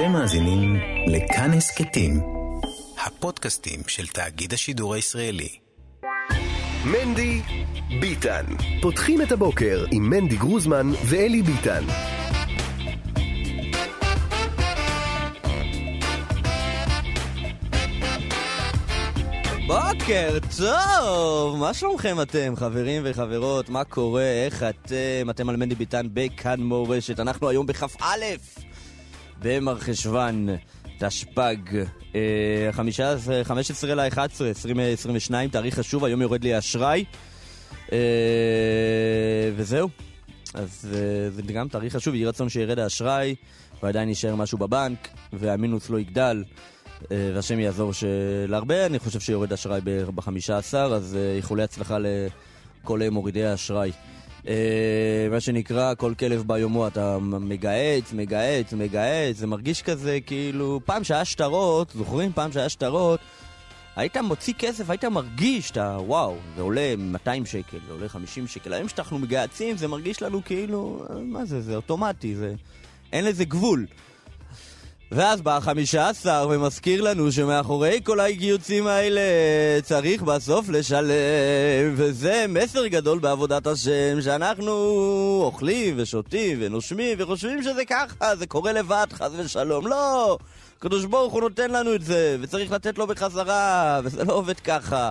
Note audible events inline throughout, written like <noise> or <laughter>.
אתם מאזינים לכאן הסכתים, הפודקאסטים של תאגיד השידור הישראלי. מנדי ביטן. פותחים את הבוקר עם מנדי גרוזמן ואלי ביטן. בוקר טוב! מה שלומכם אתם, חברים וחברות? מה קורה? איך אתם? אתם על מנדי ביטן בכאן מורשת. אנחנו היום בכ"א במרחשוון, תשפ"ג, אה, 15 15 ל-11, 2022, תאריך חשוב, היום יורד לי האשראי. אה, וזהו. אז אה, זה גם תאריך חשוב, יהי רצון שירד האשראי, ועדיין יישאר משהו בבנק, והמינוס לא יגדל. אה, והשם יעזור שלהרבה, אני חושב שיורד אשראי ב-15, אז איחולי הצלחה לכל מורידי האשראי. אה, מה שנקרא, כל כלב ביומו, אתה מגהץ, מגהץ, מגהץ, זה מרגיש כזה כאילו... פעם שהיה שטרות, זוכרים? פעם שהיה שטרות, היית מוציא כסף, היית מרגיש, אתה וואו, זה עולה 200 שקל, זה עולה 50 שקל. היום שאנחנו מגהצים, זה מרגיש לנו כאילו, מה זה, זה אוטומטי, זה... אין לזה גבול. ואז בא החמישה עשר ומזכיר לנו שמאחורי כל הגיוצים האלה צריך בסוף לשלם. וזה מסר גדול בעבודת השם שאנחנו אוכלים ושותים ונושמים וחושבים שזה ככה, זה קורה לבד חס ושלום. לא! הקדוש ברוך הוא נותן לנו את זה וצריך לתת לו בחזרה וזה לא עובד ככה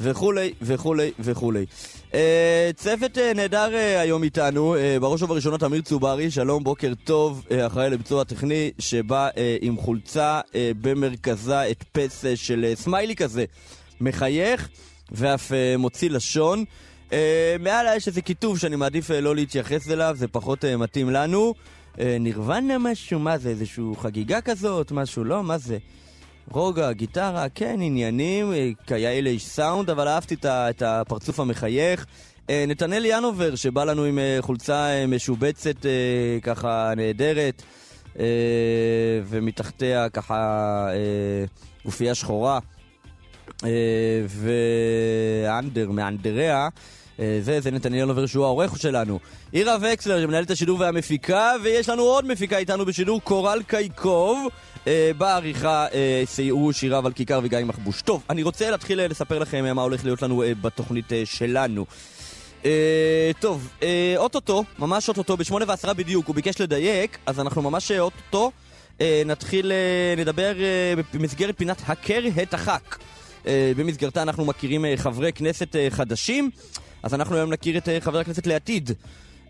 וכולי וכולי וכולי. Uh, צוות uh, נהדר uh, היום איתנו, בראש ובראשונה תמיר צוברי, שלום, בוקר טוב, אחראי לביצוע טכני, שבא עם חולצה במרכזה את פס uh, של סמיילי כזה, מחייך ואף מוציא לשון. מעלה יש איזה כיתוב שאני מעדיף לא להתייחס אליו, זה פחות מתאים לנו. נירוונה משהו, מה זה, איזושהי חגיגה כזאת, משהו, לא, מה זה? רוגע, גיטרה, כן, עניינים, אה, כיאה איש סאונד, אבל אהבתי את הפרצוף המחייך. אה, נתנאל ינובר, שבא לנו עם אה, חולצה משובצת ככה נהדרת, ומתחתיה ככה גופייה שחורה, ואנדר מאנדריה. זה, זה נתנאל ינובר שהוא העורך שלנו. עירה וקסלר, שמנהלת השידור והמפיקה, ויש לנו עוד מפיקה איתנו בשידור, קורל קייקוב. אה, בעריכה אה, סייעו שירה על כיכר וגיא מחבוש. טוב, אני רוצה להתחיל אה, לספר לכם מה הולך להיות לנו בתוכנית שלנו. טוב, אוטוטו, ממש אוטוטו, בשמונה ועשרה בדיוק, הוא ביקש לדייק, אז אנחנו ממש אוטוטו נתחיל לדבר במסגרת פינת הכר את הח"כ. במסגרתה אנחנו מכירים חברי כנסת חדשים, אז אנחנו היום נכיר את חבר הכנסת לעתיד.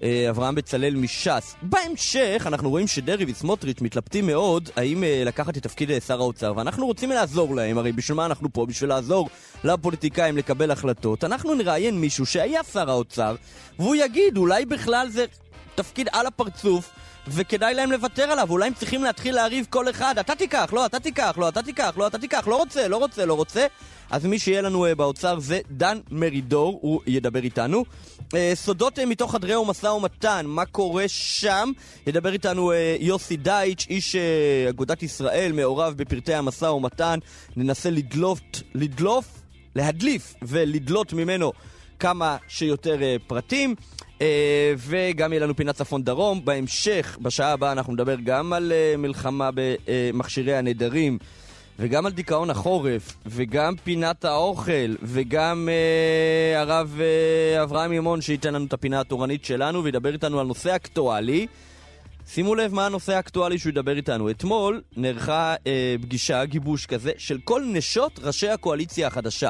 אה, אברהם בצלאל מש"ס. בהמשך אנחנו רואים שדרעי וסמוטריץ' מתלבטים מאוד האם אה, לקחת את תפקיד אה, שר האוצר, ואנחנו רוצים לעזור להם, הרי בשביל מה אנחנו פה? בשביל לעזור לפוליטיקאים לקבל החלטות. אנחנו נראיין מישהו שהיה שר האוצר, והוא יגיד, אולי בכלל זה תפקיד על הפרצוף. וכדאי להם לוותר עליו, אולי הם צריכים להתחיל להריב כל אחד, אתה תיקח, לא, אתה תיקח, לא, אתה תיקח, לא, אתה תיקח, לא רוצה, לא רוצה, לא רוצה. אז מי שיהיה לנו באוצר זה דן מרידור, הוא ידבר איתנו. אה, סודות אה, מתוך חדרי ומשא ומתן, מה קורה שם? ידבר איתנו אה, יוסי דייטש, איש אגודת ישראל, מעורב בפרטי המשא ומתן. ננסה לדלוף, לדלוף, להדליף ולדלות ממנו כמה שיותר פרטים. וגם יהיה לנו פינת צפון דרום. בהמשך, בשעה הבאה, אנחנו נדבר גם על מלחמה במכשירי הנדרים. וגם על דיכאון החורף, וגם פינת האוכל, וגם אה, הרב אה, אברהם ימון שייתן לנו את הפינה התורנית שלנו וידבר איתנו על נושא אקטואלי. שימו לב מה הנושא האקטואלי שהוא ידבר איתנו. אתמול נערכה אה, פגישה, גיבוש כזה, של כל נשות ראשי הקואליציה החדשה.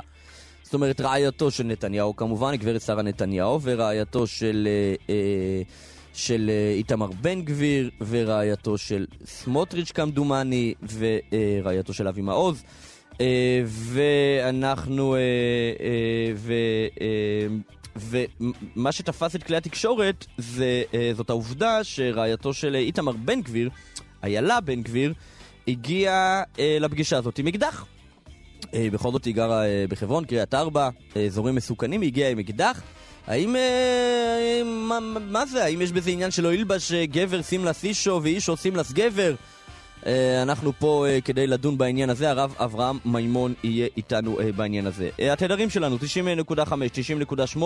זאת אומרת, רעייתו של נתניהו כמובן, גברת שרה נתניהו, ורעייתו של... אה, אה, של אה, איתמר בן גביר, ורעייתו של סמוטריץ' כמדומני, ורעייתו של אבי מעוז. אה, ואנחנו, אה, ו... ומה שתפס את כלי התקשורת זה, זאת העובדה שרעייתו של איתמר בן גביר, איילה בן גביר, הגיעה לפגישה הזאת עם אקדח. בכל זאת היא גרה בחברון, קריית ארבע, אזורים מסוכנים, היא הגיעה עם אקדח. האם... אה, מה, מה זה? האם יש בזה עניין שלא ילבש אה, גבר סימלס אישו ואישו סימלס גבר? אה, אנחנו פה כדי לדון בעניין הזה, הרב אברהם מימון יהיה איתנו בעניין הזה. התדרים שלנו 90.5, 90.8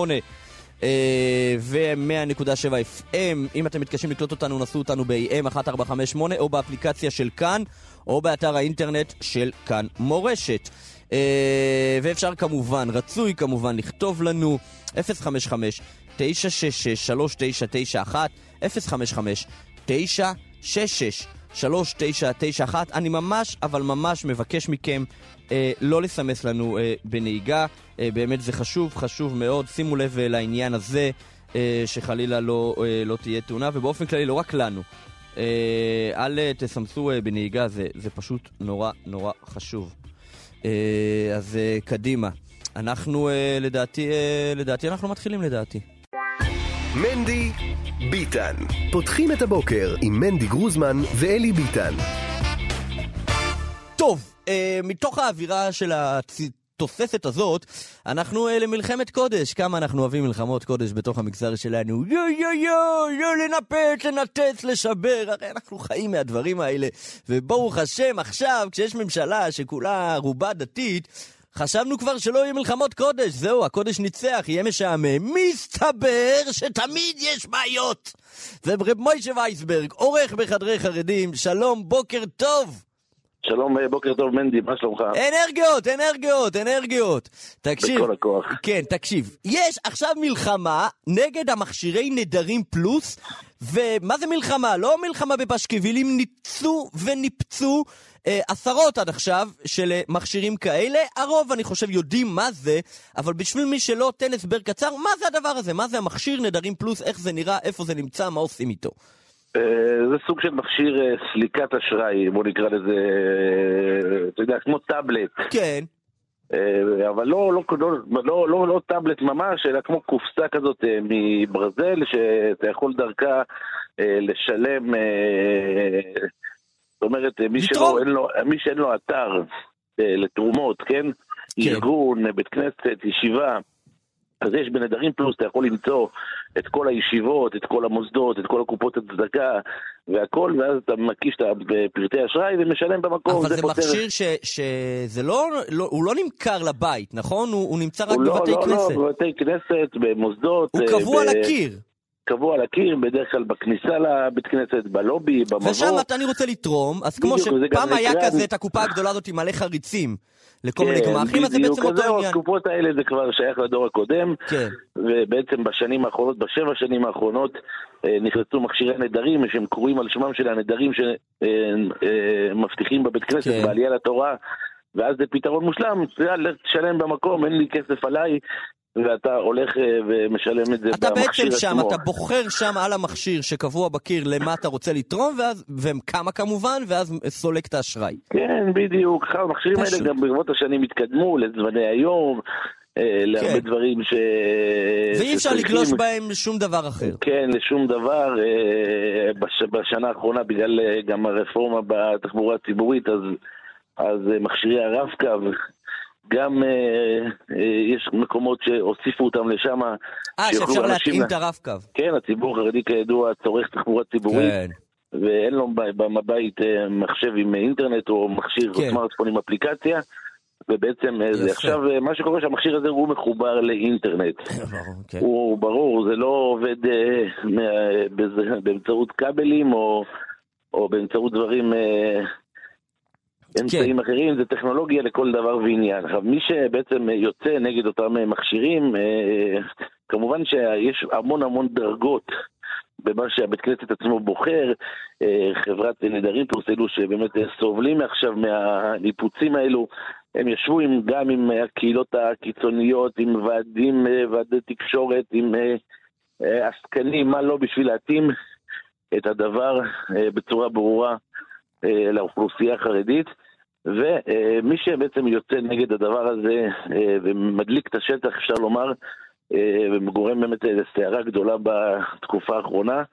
אה, ו-100.7 FM. אם אתם מתקשים לקלוט אותנו, נסו אותנו ב-AM 1458 או באפליקציה של כאן, או באתר האינטרנט של כאן מורשת. אה, ואפשר כמובן, רצוי כמובן, לכתוב לנו 055 966 3991 055 966 3991 אני ממש, אבל ממש מבקש מכם אה, לא לסמס לנו אה, בנהיגה, אה, באמת זה חשוב, חשוב מאוד. שימו לב אה, לעניין הזה, אה, שחלילה לא, אה, לא תהיה תאונה, ובאופן כללי, לא רק לנו. אה, אל אה, תסמסו אה, בנהיגה, זה, זה פשוט נורא נורא חשוב. אז קדימה. אנחנו, לדעתי, לדעתי אנחנו מתחילים לדעתי. מנדי ביטן. פותחים את הבוקר עם מנדי גרוזמן ואלי ביטן. טוב, מתוך האווירה של התוססת הזאת, אנחנו אה, למלחמת קודש. כמה אנחנו אוהבים מלחמות קודש בתוך המגזר שלנו. יו יו יו, יו לנפץ, לנתץ, לשבר. הרי אנחנו חיים מהדברים האלה. וברוך השם, עכשיו, כשיש ממשלה שכולה רובה דתית, חשבנו כבר שלא יהיה מלחמות קודש, זהו, הקודש ניצח, יהיה משעמם. מסתבר שתמיד יש בעיות. ורב מוישה וייסברג, עורך בחדרי חרדים, שלום, בוקר טוב. שלום, אה, בוקר טוב מנדי, מה שלומך? אנרגיות, אנרגיות, אנרגיות. תקשיב. בכל הכוח. כן, תקשיב. יש עכשיו מלחמה נגד המכשירי נדרים פלוס, ומה זה מלחמה? לא מלחמה בפשקווילים, ניצו וניפצו אה, עשרות עד עכשיו של אה, מכשירים כאלה. הרוב, אני חושב, יודעים מה זה, אבל בשביל מי שלא, תן הסבר קצר, מה זה הדבר הזה? מה זה המכשיר נדרים פלוס? איך זה נראה? איפה זה נמצא? מה עושים איתו? אה, זה סוג של מכשיר אה, סליקת אשראי, בוא נקרא לזה, אה, אתה יודע, כמו טאבלט. כן. אבל לא, לא, לא, לא, לא, לא טאבלט ממש, אלא כמו קופסה כזאת מברזל, שאתה יכול דרכה לשלם, זאת אומרת, מי. שלא, אין לו, מי שאין לו אתר לתרומות, כן? כן. ארגון, בית כנסת, ישיבה. אז יש בנדרים פלוס, אתה יכול למצוא את כל הישיבות, את כל המוסדות, את כל הקופות הצדקה והכל, ואז אתה מקיש את הפרטי אשראי ומשלם במקום. אבל זה פותר- מכשיר ש- שזה לא, לא, הוא לא נמכר לבית, נכון? הוא, הוא נמצא רק הוא לא, בבתי לא, כנסת. לא, בבתי כנסת, במוסדות. הוא אה, קבוע ב- על הקיר. קבוע על הקיר, בדרך כלל בכניסה לבית כנסת, בלובי, במבוא. ושם אתה אני רוצה לתרום, אז כמו שפעם היה נקרא- כזה את הקופה הגדולה הזאת עם מלא חריצים לכל מיני כן, גמ"חים, אז זה בעצם אותו עניין. התקופות האלה זה כבר שייך לדור הקודם. כן. ובעצם בשנים האחרונות, בשבע שנים האחרונות, אה, נכנסו מכשירי נדרים, שהם קרויים על שמם של הנדרים שמבטיחים בבית כנסת כן. בעלייה לתורה, ואז זה פתרון מושלם, יאללה, תשלם במקום, אין לי כסף עליי, ואתה הולך אה, ומשלם את זה אתה במכשיר בעצם שם, עצמו. אתה בוחר שם על המכשיר שקבוע בקיר למה אתה רוצה לתרום, ואז, וכמה כמובן, ואז סולק את האשראי. כן, בדיוק. המכשירים פשוט. האלה גם ברבות השנים התקדמו לזמני היום, אה, להרבה דברים ש... ואי אפשר שצריכים. לגלוש בהם שום דבר אחר. כן, לשום דבר. אה, בש, בשנה האחרונה, בגלל גם הרפורמה בתחבורה הציבורית, אז, אז מכשירי הרב-קו, גם אה, אה, יש מקומות שהוסיפו אותם לשם. אה, שאפשר להתאים את הרב-קו. כן, הציבור החרדי כידוע צורך תחבורה ציבורית, כן. ואין לו בבית אה, מחשב עם אינטרנט או מכשיר כן. סמארטפון עם אפליקציה. ובעצם אה, זה יפה. עכשיו, אה, מה שקורה שהמכשיר הזה הוא מחובר לאינטרנט. <laughs> ברור, כן. הוא ברור, זה לא עובד אה, באמצעות כבלים או, או באמצעות דברים, אה, אמצעים אחרים, זה טכנולוגיה לכל דבר ועניין. עכשיו, מי שבעצם יוצא נגד אותם אה, מכשירים, אה, כמובן שיש המון המון דרגות. במה שהבית כנסת עצמו בוחר, אה, חברת נדרים פלוס אלו שבאמת סובלים עכשיו מהניפוצים האלו, הם ישבו עם, גם עם הקהילות הקיצוניות, עם ועדים, ועדי תקשורת, עם עסקנים, מה לא, בשביל להתאים את הדבר בצורה ברורה לאוכלוסייה החרדית. ומי שבעצם יוצא נגד הדבר הזה אה, ומדליק את השטח, אפשר לומר, אה, וגורם באמת לסערה גדולה בתקופה האחרונה,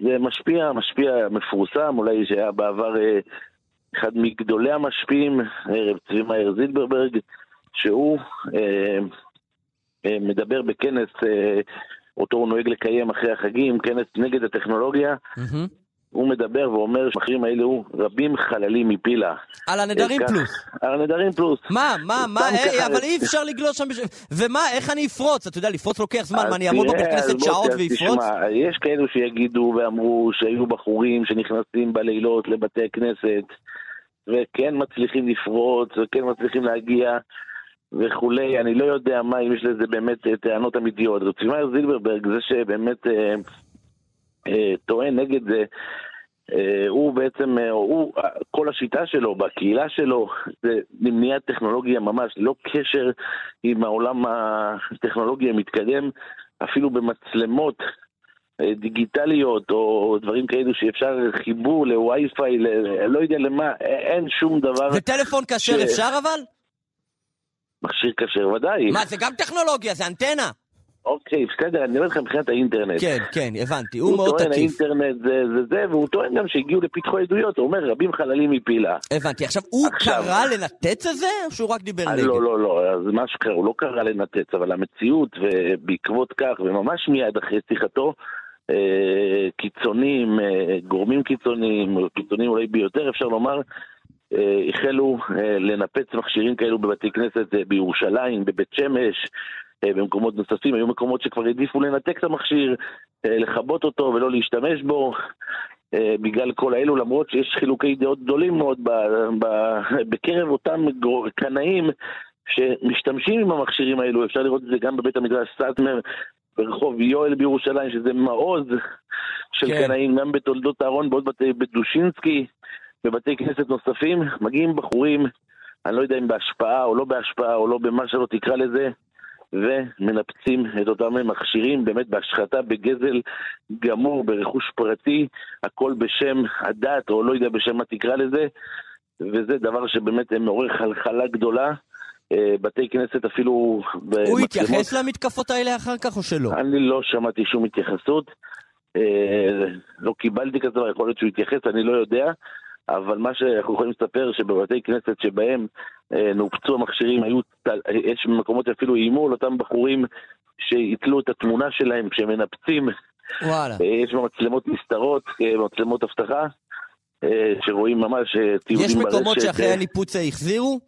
זה משפיע, משפיע מפורסם, אולי שהיה בעבר אה, אחד מגדולי המשפיעים, אה, רב צבי מאיר זילברברג, שהוא אה, אה, מדבר בכנס, אה, אותו הוא נוהג לקיים אחרי החגים, כנס נגד הטכנולוגיה, מהמם. הוא מדבר ואומר שהמכשירים האלה הוא רבים חללים מפילה. על הנדרים כך- פלוס. על הנדרים פלוס. מה, מה, מה, אה, אבל אי אפשר לגלוש שם, בש- ומה, איך אני אפרוץ? אתה יודע, לפרוץ לוקח זמן, מה, אני אעמוד בבית כנסת שעות ואפרוץ? תשמע, יש כאלו שיגידו ואמרו שהיו בחורים שנכנסים בלילות לבתי כנסת וכן מצליחים לפרוץ וכן מצליחים להגיע וכולי, אני לא יודע מה, אם יש לזה באמת אה, טענות אמיתיות. תשמע, זילברברג, זה שבאמת אה, אה, טוען נגד זה, אה, הוא בעצם, אה, הוא, אה, כל השיטה שלו בקהילה שלו זה למניעת טכנולוגיה ממש, ללא קשר עם העולם הטכנולוגי המתקדם, אפילו במצלמות אה, דיגיטליות או דברים כאלו שאפשר חיבור לווי-פיי, ל- לא יודע למה, אין שום דבר, וטלפון כשר ש- אפשר אבל? מכשיר כשר ודאי. מה, זה גם טכנולוגיה, זה אנטנה. אוקיי, בסדר, אני אומר לך מבחינת האינטרנט. כן, כן, הבנתי, הוא הוא מאוד טוען תקיף. האינטרנט זה זה זה, והוא טוען גם שהגיעו לפתחו עדויות, הוא אומר רבים חללים מפילה. הבנתי. עכשיו, הוא עכשיו- קרא לנתץ את זה, או שהוא רק דיבר אה, נגד? לא, לא, לא, אז מה שקרה, הוא לא קרא לנתץ, אבל המציאות, ובעקבות כך, וממש מיד אחרי שיחתו, אה, קיצונים, אה, גורמים קיצוניים, קיצוניים אולי ביותר אפשר לומר, החלו לנפץ מכשירים כאלו בבתי כנסת בירושלים, בבית שמש, במקומות נוספים, היו מקומות שכבר העדיפו לנתק את המכשיר, אה, לכבות אותו ולא להשתמש בו. אה, בגלל כל האלו, למרות שיש חילוקי דעות גדולים מאוד ב, ב, בקרב אותם קנאים שמשתמשים עם המכשירים האלו, אפשר לראות את זה גם בבית המדרש סאטמר, ברחוב יואל בירושלים, שזה מעוז של כן. קנאים, גם בתולדות אהרון, בעוד בתי, בדושינסקי, בבתי כנסת נוספים, מגיעים בחורים, אני לא יודע אם בהשפעה או לא בהשפעה או לא במה שלא תקרא לזה, ומנפצים את אותם מכשירים, באמת בהשחתה, בגזל גמור, ברכוש פרטי, הכל בשם הדת, או לא יודע בשם מה תקרא לזה, וזה דבר שבאמת מעורר חלחלה גדולה. אה, בתי כנסת אפילו... הוא במצלמות- התייחס למתקפות האלה אחר כך או שלא? אני לא שמעתי שום התייחסות. אה, לא קיבלתי כזה דבר, יכול להיות שהוא יתייחס, אני לא יודע. אבל מה שאנחנו יכולים לספר שבבתי כנסת שבהם אה, נופצו המכשירים, היו, יש מקומות שאפילו איימו על אותם בחורים שיתלו את התמונה שלהם כשהם מנפצים. וואלה. אה, יש מצלמות נסתרות, אה, מצלמות אבטחה, אה, שרואים ממש אה, תיעודים יש ברשת. מקומות שאחרי אה, הניפוץ החזירו?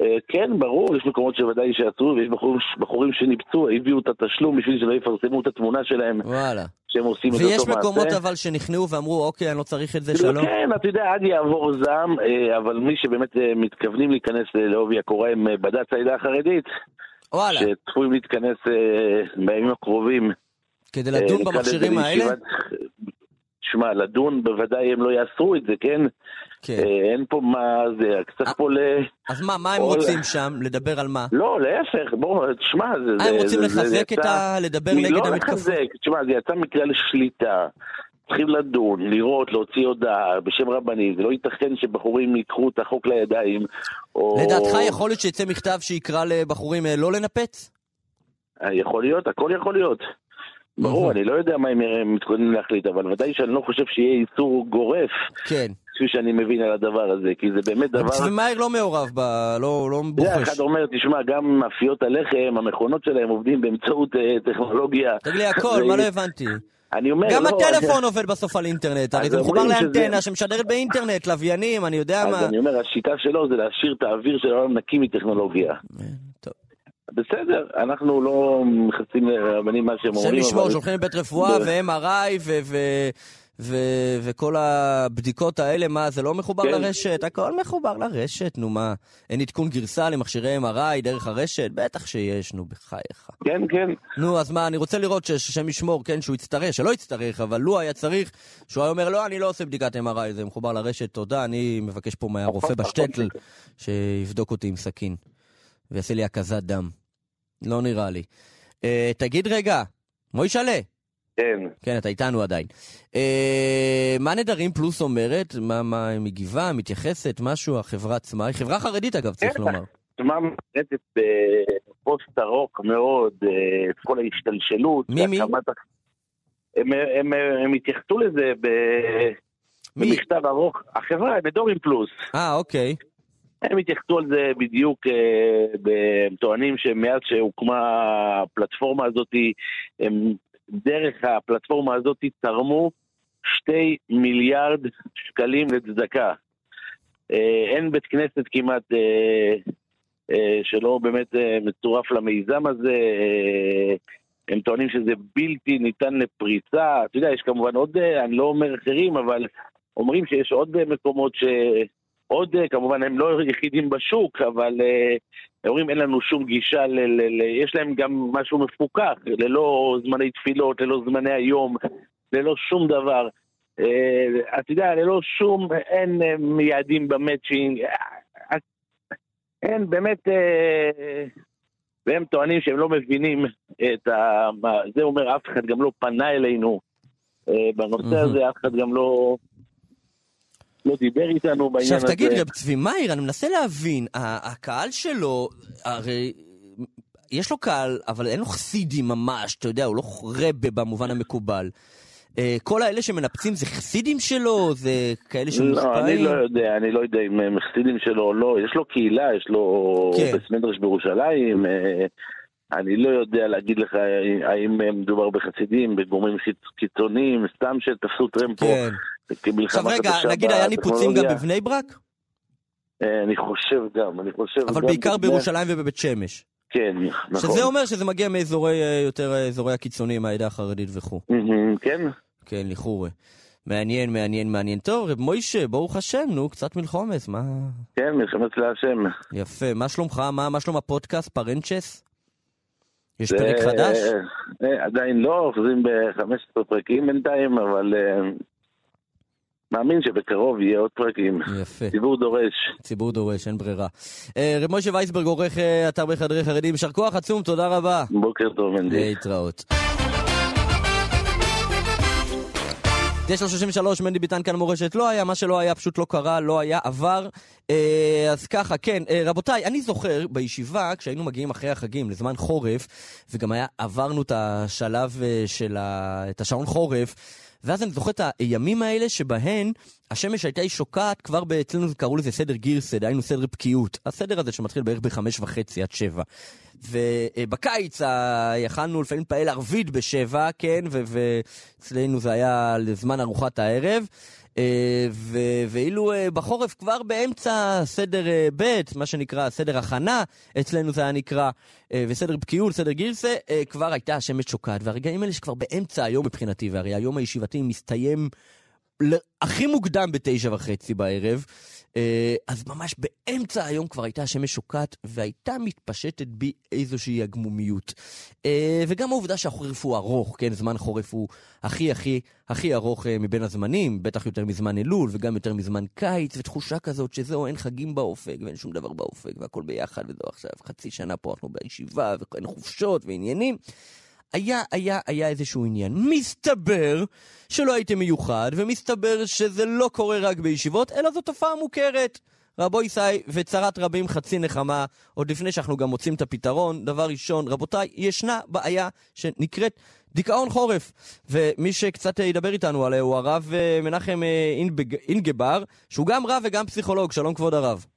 אה, כן, ברור, יש מקומות שוודאי שעשו, ויש בחורים, בחורים שניפצו, הביאו את התשלום בשביל שלא יפרסמו את התמונה שלהם וואלה. שהם עושים את ויש אותו מעשה. מקומות אבל שנכנעו ואמרו, אוקיי, אני לא צריך את זה, כאילו, שלום. כן, אתה יודע, עד יעבור זעם, אה, אבל מי שבאמת אה, מתכוונים להיכנס לעובי הקורה הם בדת העדה החרדית, וואלה. שצפויים להתכנס בימים הקרובים. כדי לדון במכשירים האלה? שמע, לדון בוודאי הם לא יעשו את זה, כן? כן. אה, אין פה מה זה, צריך פה ל... אז מה, מה הם רוצים שם? לדבר על מה? לא, להפך, בוא, תשמע, זה... אה, הם זה- רוצים זה- זה לחזק את יצא- ה... לדבר נגד לא המתקפות? לחזק, תשמע, זה יצא מכלל שליטה. צריכים לדון, לראות, להוציא הודעה בשם רבנים. זה לא ייתכן שבחורים ייקחו את החוק לידיים, או... לדעתך יכול להיות שיצא מכתב שיקרא לבחורים אה, לא לנפץ? אה, יכול להיות, הכל יכול להיות. ברור, מהמם. אני לא יודע מה הם מתכוננים להחליט, אבל ודאי שאני לא חושב שיהיה איסור גורף, כן. כפי שאני מבין על הדבר הזה, כי זה באמת דבר... צבי מאיר לא מעורב ב... לא לא בוחש. אחד אומר, תשמע, גם מאפיות הלחם, המכונות שלהם עובדים באמצעות אה, טכנולוגיה. תגיד לי הכל, מה לא הבנתי? אני אומר, גם לא, הטלפון עובד בסוף על אינטרנט, הרי אז זה מחובר אומרים שזה- לאנטנה שמשדרת באינטרנט, לוויינים, אני יודע אז מה. אני אומר, השיטה שלו זה להשאיר את האוויר של העולם נקי מטכנולוגיה. אה, טוב. בסדר, אנחנו לא מכסים לרבנים מה שהם השם אומרים, ישמור, אבל... שולחים לבית רפואה ב- ו-MRI ו- ו- ו- וכל הבדיקות האלה, מה, זה לא מחובר כן. לרשת? הכל מחובר לרשת, נו מה. אין עדכון גרסה למכשירי MRI דרך הרשת? בטח שיש, נו, בחייך. כן, כן. נו, אז מה, אני רוצה לראות שהשם ישמור, כן, שהוא יצטרך, שלא יצטרך, אבל לו היה צריך, שהוא היה אומר, לא, אני לא עושה בדיקת MRI, זה מחובר לרשת, תודה, אני מבקש פה מהרופא בשטטל, שיבדוק אותי עם סכין, ויעשה לי הקזת דם. לא נראה לי. אה, תגיד רגע, מוישלה, כן. כן, אתה איתנו עדיין. אה, מה נדרים פלוס אומרת? מה, מה היא מגיבה, מתייחסת, משהו, החברה עצמה? היא חברה חרדית אגב, צריך כן. לומר. תשמע, מרדת בפוסט ארוך מאוד, אה, את כל ההשתלשלות. מי, מי? הם, הם, הם התייחסו לזה ב- מי? במכתב ארוך. החברה, בדורים פלוס. אה, אוקיי. הם התייחסו על זה בדיוק, אה, הם טוענים שמאז שהוקמה הפלטפורמה הזאת, הם דרך הפלטפורמה הזאת תרמו שתי מיליארד שקלים לצדקה. אה, אין בית כנסת כמעט אה, אה, שלא באמת אה, מצורף למיזם הזה. אה, הם טוענים שזה בלתי ניתן לפריצה. אתה יודע, יש כמובן עוד, אה, אני לא אומר אחרים, אבל אומרים שיש עוד מקומות ש... עוד, אה, כמובן, הם לא יחידים בשוק, אבל אה, הם אומרים אין לנו שום גישה, ל, ל, ל, יש להם גם משהו מפוקח, ללא זמני תפילות, ללא זמני היום, ללא שום דבר. אה, אתה יודע, ללא שום, אין אה, יעדים במצ'ינג, אה, אין באמת, אה, והם טוענים שהם לא מבינים את ה... זה אומר, אף אחד גם לא פנה אלינו אה, בנושא מהמם. הזה, אף אחד גם לא... לא דיבר איתנו בעניין עכשיו הזה. תגיד, רב צבי מאיר, אני מנסה להבין, הקהל שלו, הרי יש לו קהל, אבל אין לו חסידים ממש, אתה יודע, הוא לא רבה במובן המקובל. אה, כל האלה שמנפצים זה חסידים שלו? זה כאלה לא, שמושפעים? אני לא יודע, אני לא יודע אם הם חסידים שלו או לא, יש לו קהילה, יש לו כן. בית מדרש בירושלים, אה, אני לא יודע להגיד לך האם מדובר בחסידים, בגורמים קיצוניים, סתם שתפסו טרמפ פה כן. עכשיו רגע, נגיד היה ניפוצים גם. בבני ברק? אה, אני חושב גם, אני חושב אבל גם בעיקר בבני- בירושלים ובבית שמש. כן, נכון. שזה אומר שזה מגיע מאזורי, אה, יותר אה, אזורי הקיצונים, העדה החרדית וכו'. כן, כן, לכאורה. מעניין, מעניין, מעניין. טוב, רב מוישה, ברוך השם, נו, קצת מלחומס, מה... כן, מלחמת להשם. יפה. מה שלומך? מה, מה שלום הפודקאסט? פרנצ'ס? יש פרק חדש? עדיין לא, אוחזים ב-15 פרקים בינתיים, אבל מאמין שבקרוב יהיה עוד פרקים. יפה. ציבור דורש. ציבור דורש, אין ברירה. אה, רב מוישה וייסברג, עורך אה, אתר בחדרי חרדים, יישר כוח עצום, תודה רבה. בוקר טוב, מנדי. להתראות. 933, מנדי ביטן כאן מורשת. לא היה, מה שלא היה פשוט לא קרה, לא היה, עבר. אה, אז ככה, כן, אה, רבותיי, אני זוכר בישיבה, כשהיינו מגיעים אחרי החגים לזמן חורף, וגם היה, עברנו את השלב אה, של ה... את השעון חורף, ואז אני זוכר את הימים האלה שבהן השמש הייתה שוקעת כבר אצלנו קראו לזה סדר גירסד, היינו סדר בקיאות. הסדר הזה שמתחיל בערך בחמש וחצי עד שבע. ובקיץ ה- יכלנו לפעמים להתפעל ערבית בשבע, כן, ואצלנו זה היה לזמן ארוחת הערב. אה, ו- ואילו אה, בחורף כבר באמצע סדר אה, ב', מה שנקרא סדר הכנה, אצלנו זה היה נקרא, וסדר בקיאות, סדר גירסה, כבר הייתה השמש שוקעת. והרגעים האלה שכבר באמצע היום מבחינתי, והרי היום הישיבתי מסתיים הכי מוקדם בתשע וחצי בערב, אז ממש באמצע היום כבר הייתה השמש שוקעת, והייתה מתפשטת בי איזושהי הגמומיות. אה, וגם העובדה שהחורף הוא ארוך, כן, זמן חורף הוא הכי הכי הכי ארוך אה, מבין הזמנים, בטח יותר מזמן אלול, וגם יותר מזמן קיץ, ותחושה כזאת שזהו, אין חגים באופק, ואין שום דבר באופק, והכל ביחד, וזהו עכשיו חצי שנה פה אנחנו בישיבה, ואין חופשות ועניינים. היה, היה, היה איזשהו עניין. מסתבר שלא הייתם מיוחד, ומסתבר שזה לא קורה רק בישיבות, אלא זו תופעה מוכרת. רבו ישי וצרת רבים חצי נחמה, עוד לפני שאנחנו גם מוצאים את הפתרון, דבר ראשון, רבותיי, ישנה בעיה שנקראת דיכאון חורף. ומי שקצת ידבר איתנו עליה הוא הרב אה, מנחם אה, אינגבר, שהוא גם רב וגם פסיכולוג. שלום כבוד הרב.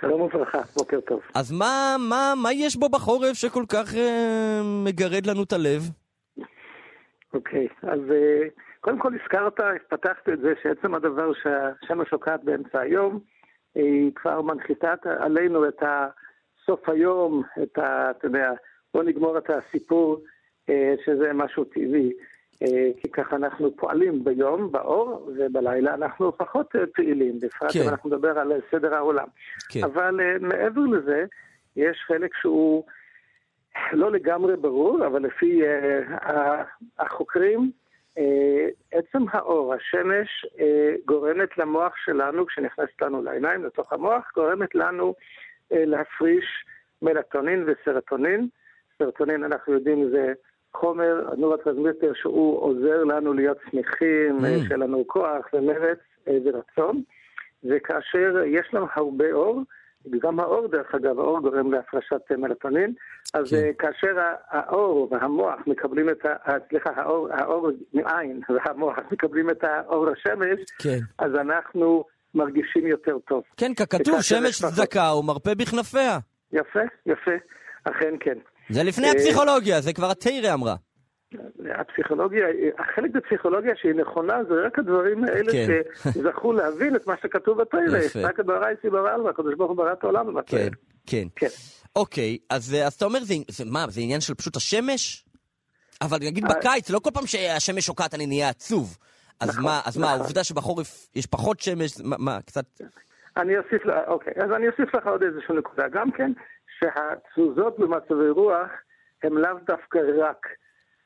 שלום וברכה, בוקר טוב. אז מה, מה, מה יש בו בחורף שכל כך אה, מגרד לנו את הלב? אוקיי, אז אה, קודם כל הזכרת, פתחת את זה שעצם הדבר שהשמש שוקעת באמצע היום, היא כבר מנחיתה עלינו את סוף היום, את ה... אתה יודע, בוא נגמור את הסיפור אה, שזה משהו טבעי. אה, כי ככה אנחנו פועלים ביום, באור, ובלילה אנחנו פחות אה, פעילים, בפרט כן. אם אנחנו נדבר על סדר העולם. כן. אבל אה, מעבר לזה, יש חלק שהוא לא לגמרי ברור, אבל לפי החוקרים, עצם האור, השמש, גורמת למוח שלנו, כשנכנסת לנו לעיניים, לתוך המוח, גורמת לנו להפריש מלטונין וסרטונין. סרטונין, אנחנו יודעים, זה חומר, ה neurotransmitter, שהוא עוזר לנו להיות שמחים, אממ. שיהיה לנו כוח ומרץ אה, ורצון. וכאשר יש לנו הרבה אור, גם האור, דרך אגב, האור גורם להפרשת אה, מלטונין, אז כן. כן. כאשר האור והמוח מקבלים את ה... סליחה, האור, האור מעין והמוח <laughs> מקבלים את האור השמש, כן. אז אנחנו מרגישים יותר טוב. כן, ככתוב, שמש צדקה ומרפא בכנפיה. יפה, יפה, אכן כן. זה לפני אה, הפסיכולוגיה, זה כבר התרא אמרה. הפסיכולוגיה, החלק בפסיכולוגיה שהיא נכונה זה רק הדברים האלה כן. שזכו להבין את מה שכתוב. יפה. רק ברא יציא ברא אללה, הקדוש ברוך הוא ברא את העולם כן, בתוירה. כן. כן. אוקיי, אז, אז אתה אומר, זה, זה מה, זה עניין של פשוט השמש? אבל נגיד אה, בקיץ, לא כל פעם שהשמש שוקעת אני נהיה עצוב. אז נכון, מה, אז מה, נכון. העובדה שבחורף יש פחות שמש, מה, מה קצת... אני אוסיף, לה- אוקיי, אז אני אוסיף לך עוד איזושהי נקודה. גם כן, שהתזוזות במצבי רוח הם לאו דווקא רק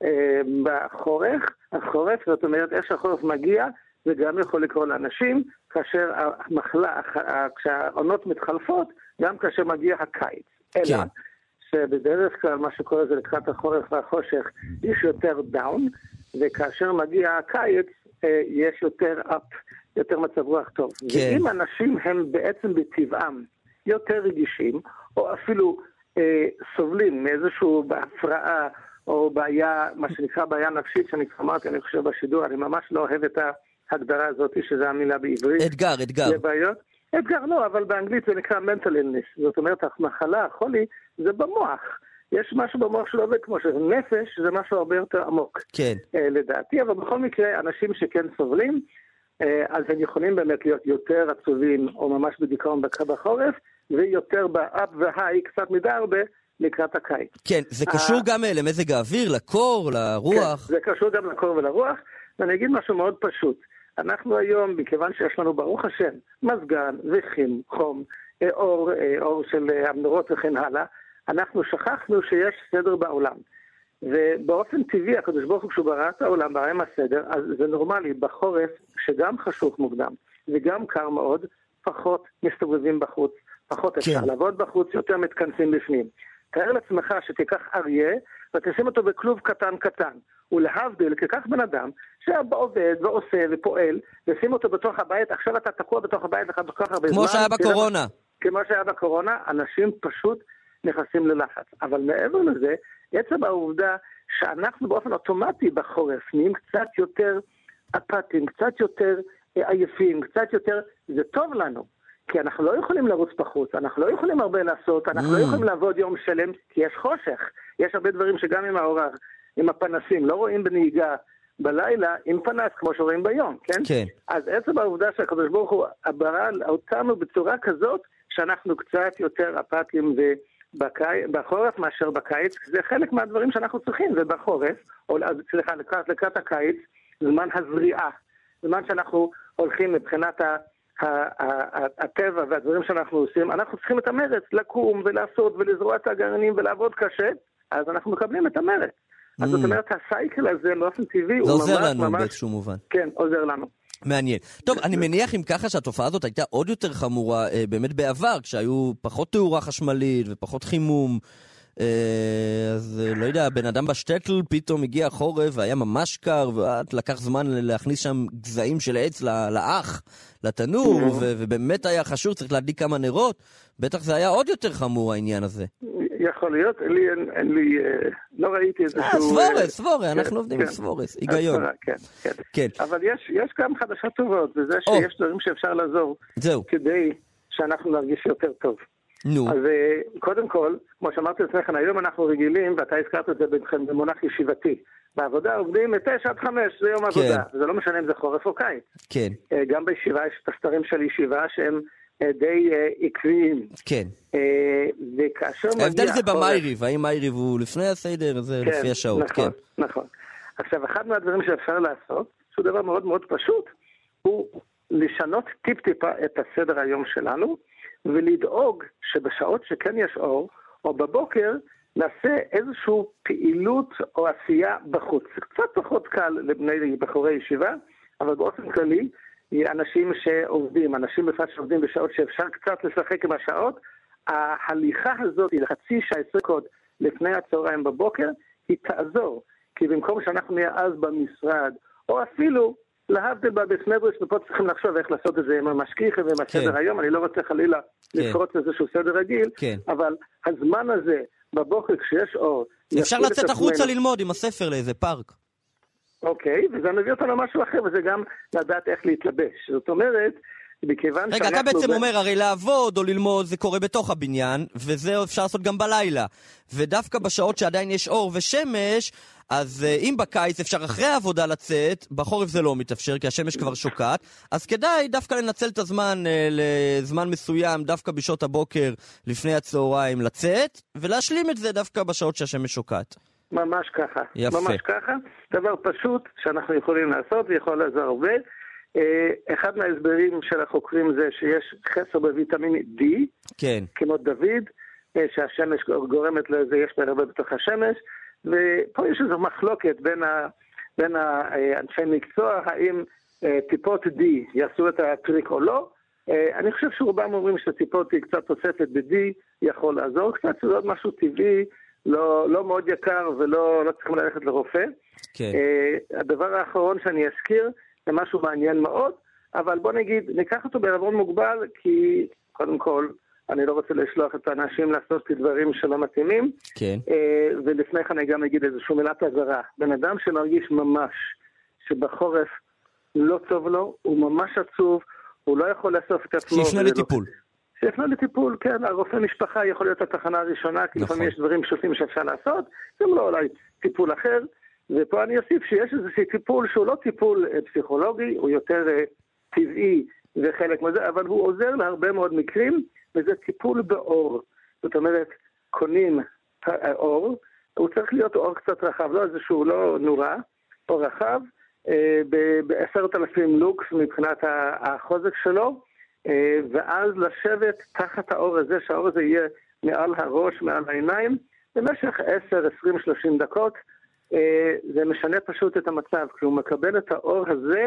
אה, בחורף, החורף, זאת אומרת, איך שהחורף מגיע, זה גם יכול לקרות לאנשים, כאשר המחלה, כשהעונות מתחלפות, גם כאשר מגיע הקיץ. אלא, כן. שבדרך כלל מה שקורה זה לקראת החורף והחושך, יש יותר דאון, וכאשר מגיע הקיץ, אה, יש יותר אפ, יותר מצב רוח טוב. כן. ואם אנשים הם בעצם בטבעם יותר רגישים, או אפילו אה, סובלים מאיזושהי הפרעה, או בעיה, מה שנקרא בעיה נפשית, שאני כבר אמרתי, אני חושב בשידור, אני ממש לא אוהב את ההגדרה הזאת, שזו המילה בעברית. אתגר, אתגר. זה בעיות. אתגר לא, אבל באנגלית זה נקרא mental illness. זאת אומרת, המחלה, החולי, זה במוח. יש משהו במוח שלא עובד כמו שנפש, זה משהו הרבה יותר עמוק. כן. אה, לדעתי, אבל בכל מקרה, אנשים שכן סובלים, אה, אז הם יכולים באמת להיות יותר עצובים, או ממש בדיכאון בחורף, ויותר באפ והיי, קצת מדי הרבה, לקראת הקיץ. כן, זה קשור גם אה, למזג האוויר, לקור, לרוח. כן, זה קשור גם לקור ולרוח, ואני אגיד משהו מאוד פשוט. אנחנו היום, מכיוון שיש לנו, ברוך השם, מזגן וכים, חום, אה, אור, אה, אור של המנורות וכן הלאה, אנחנו שכחנו שיש סדר בעולם. ובאופן טבעי, הקדוש ברוך הוא, כשהוא ברא את העולם, ברא עם הסדר, אז זה נורמלי, בחורף, שגם חשוך מוקדם וגם קר מאוד, פחות מסתובבים בחוץ, פחות אפשר כן. לעבוד בחוץ, יותר מתכנסים בפנים. תאר לעצמך שתיקח אריה ותשים אותו בכלוב קטן קטן. ולהבדיל, תיקח בן אדם שעובד ועושה ופועל, ושים אותו בתוך הבית, עכשיו אתה תקוע בתוך הבית לך כל כך הרבה זמן. כמו שהיה בקורונה. כמו שהיה בקורונה, אנשים פשוט נכנסים ללחץ. אבל מעבר לזה, עצם העובדה שאנחנו באופן אוטומטי בחורף נהיים קצת יותר אפאתיים, קצת יותר אה, עייפים, קצת יותר, זה טוב לנו. כי אנחנו לא יכולים לרוץ בחוץ, אנחנו לא יכולים הרבה לעשות, אנחנו Mm. לא יכולים לעבוד יום שלם, כי יש חושך. יש הרבה דברים שגם עם האור, עם הפנסים, לא רואים בנהיגה בלילה עם פנס כמו שרואים ביום, כן? כן. אז עצם העובדה שהקדוש ברוך הוא ברא אותנו בצורה כזאת, שאנחנו קצת יותר אפאתיים ובקי... בחורף מאשר בקיץ, זה חלק מהדברים שאנחנו צריכים, ובחורף, או אז, סליחה, לקראת, לקראת הקיץ, זמן הזריעה, זמן שאנחנו הולכים מבחינת ה- הטבע והדברים שאנחנו עושים, אנחנו צריכים את המרץ, לקום ולעשות ולזרוע את הגרעינים ולעבוד קשה, אז אנחנו מקבלים את המרץ. אז Mm. זאת אומרת, הסייקל הזה באופן טבעי הוא זה ממש עוזר לנו ממש... באיזשהו מובן. כן, עוזר לנו. מעניין. טוב, אני מניח אם ככה שהתופעה הזאת הייתה עוד יותר חמורה אה, באמת בעבר, כשהיו פחות תאורה חשמלית ופחות חימום. אה, אז אה, לא יודע, בן אדם בשטקל פתאום הגיע החורף והיה ממש קר, ולקח זמן להכניס שם גזעים של עץ לאח, לתנור, ו- ובאמת היה חשוב, צריך להדליק כמה נרות. בטח זה היה עוד יותר חמור העניין הזה. יכול להיות, לי אין, אין לי, אה, לא ראיתי איזשהו... אה, סבורס, סבורס, כן, אנחנו עובדים כן. עם סבורס, היגיון. כן, כן. כן, אבל יש, יש גם חדשות טובות, וזה או. שיש דברים שאפשר לעזור זהו, כדי שאנחנו נרגיש יותר טוב. נו, אז אה, קודם כל, כמו שאמרתי לפני כן, היום אנחנו רגילים, ואתה הזכרת את זה בכם במונח ישיבתי. בעבודה עובדים מ-9 עד 5, זה יום כן. עבודה. זה לא משנה אם זה חורף או קיץ. כן, אה, גם בישיבה יש את הסתרים של ישיבה שהם אה, די עקביים. כן. וכאשר מגיע ההבדל זה במייריב, האם מייריב הוא לפני הסדר, זה כן, לפי השעות, נכון, כן. נכון. עכשיו, אחד מהדברים שאפשר לעשות, שהוא דבר מאוד מאוד פשוט, הוא לשנות טיפ-טיפה את הסדר היום שלנו, ולדאוג שבשעות שכן יש אור, או בבוקר, נעשה איזושהי פעילות או עשייה בחוץ. קצת פחות קל לבני בחורי ישיבה, אבל באופן כללי, אנשים שעובדים, אנשים בכלל שעובדים בשעות שאפשר קצת לשחק עם השעות, ההליכה הזאת היא לחצי שעה עשרה קוד לפני הצהריים בבוקר, היא תעזור. כי במקום שאנחנו נהיה אז במשרד, או אפילו להבדיל בבית מדרש, ופה צריכים לחשוב איך לעשות את זה עם המשגיחים ועם הסדר היום, אני לא רוצה חלילה כן. לפרוץ איזשהו סדר רגיל, כן. אבל הזמן הזה, בבוקר כשיש אור, אפשר לצאת החוצה. ללמוד עם הספר לאיזה פארק. אוקיי, וזה מביא אותנו למשהו אחר, וזה גם לדעת איך להתלבש. זאת אומרת, מכיוון רגע, אתה בעצם אומר, הרי לעבוד או ללמוד זה קורה בתוך הבניין, וזה אפשר לעשות גם בלילה. ודווקא בשעות שעדיין יש אור ושמש, אז אה, אם בקיץ אפשר אחרי העבודה לצאת, בחורף זה לא מתאפשר, כי השמש כבר שוקעת, אז כדאי דווקא לנצל את הזמן אה, לזמן מסוים, דווקא בשעות הבוקר לפני הצהריים לצאת, ולהשלים את זה דווקא בשעות שהשמש שוקעת. ממש ככה. יפה. ממש ככה. דבר פשוט שאנחנו יכולים לעשות ויכול לעזור הרבה. אה, אחד מההסברים של החוקרים זה שיש חסר בוויטמין D, כן, כמו דוד, אה, שהשמש גורמת לזה, יש הרבה בתוך השמש, ופה יש איזו מחלוקת בין, ה, בין האנשי מקצוע, האם אה, טיפות D יעשו את הטריק או לא. אני חושב שרובם אומרים שטיפות D, קצת תוספת ב-D, יכול לעזור קצת, שזה עוד משהו טבעי, לא, לא מאוד יקר ולא לא צריכים ללכת לרופא. כן. הדבר האחרון שאני אזכיר, זה משהו מעניין מאוד, אבל בוא נגיד, ניקח אותו בערבון מוגבל, כי קודם כל, אני לא רוצה לשלוח את האנשים לעשות דברים שלא מתאימים, כן. אה, ולפני כן אני גם אגיד איזושהי מילת אזהרה. בן אדם שמרגיש ממש שבחורף לא טוב לו, הוא ממש עצוב, הוא לא יכול לאסוף את עצמו. שיפנה לטיפול. שיפנה לטיפול, כן, הרופא משפחה יכול להיות התחנה הראשונה, כי נכון. לפעמים יש דברים פשוטים שאפשר לעשות, גם לא אולי טיפול אחר. ופה אני אוסיף שיש איזשהו טיפול שהוא לא טיפול אה, פסיכולוגי, הוא יותר אה, טבעי וחלק מזה, אבל הוא עוזר להרבה מאוד מקרים, וזה טיפול באור. זאת אומרת, קונים אה, אור, הוא צריך להיות אור קצת רחב, לא איזשהו, לא נורא, אור רחב, אה, בעשרת אלפים לוקס מבחינת החוזק שלו, ואז לשבת תחת האור הזה, שהאור הזה יהיה מעל הראש, מעל העיניים, במשך 10, 20, 30 דקות. אה, זה משנה פשוט את המצב, כי הוא מקבל את האור הזה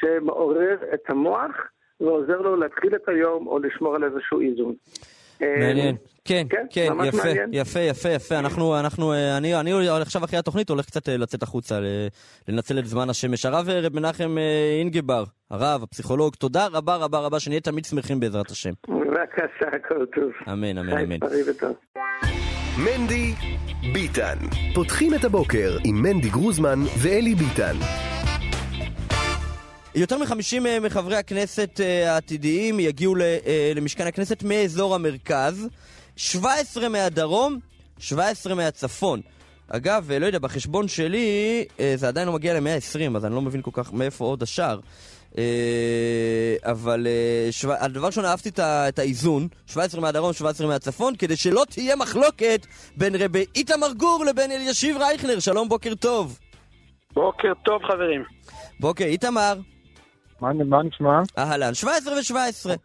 שמעורר את המוח ועוזר לו להתחיל את היום או לשמור על איזשהו איזון. אה, מעניין. כן, כן, כן, ממש יפה, מעניין. יפה, יפה, יפה. אנחנו, אנחנו, אה, אני, אני עכשיו אחרי התוכנית הולך קצת אה, לצאת החוצה, לנצל את זמן השמש. הרב אה, רב מנחם אה, אינגבר, הרב, הפסיכולוג, תודה רבה רבה רבה, שנהיה תמיד שמחים בעזרת השם. בבקשה, הכל טוב. אמן, אמן, אמן. מנדי ביטן. פותחים את הבוקר עם מנדי גרוזמן ואלי ביטן. יותר מ-50 מחברי הכנסת אה, העתידיים יגיעו אה, למשכן הכנסת מאזור המרכז, 17 מהדרום, 17 מהצפון. אגב, אה, לא יודע, בחשבון שלי אה, זה עדיין לא מגיע ל-120, אז אני לא מבין כל כך מאיפה עוד השאר. אה, אבל אה, שו... הדבר ראשון, אהבתי את, ה... את האיזון, 17 מהדרום, 17 מהצפון, כדי שלא תהיה מחלוקת בין רבי איתמר גור לבין אלישיב רייכנר. שלום, בוקר טוב. בוקר טוב חברים. בוקר, איתמר. מה, מה נשמע? אהלן, 17 ו-17.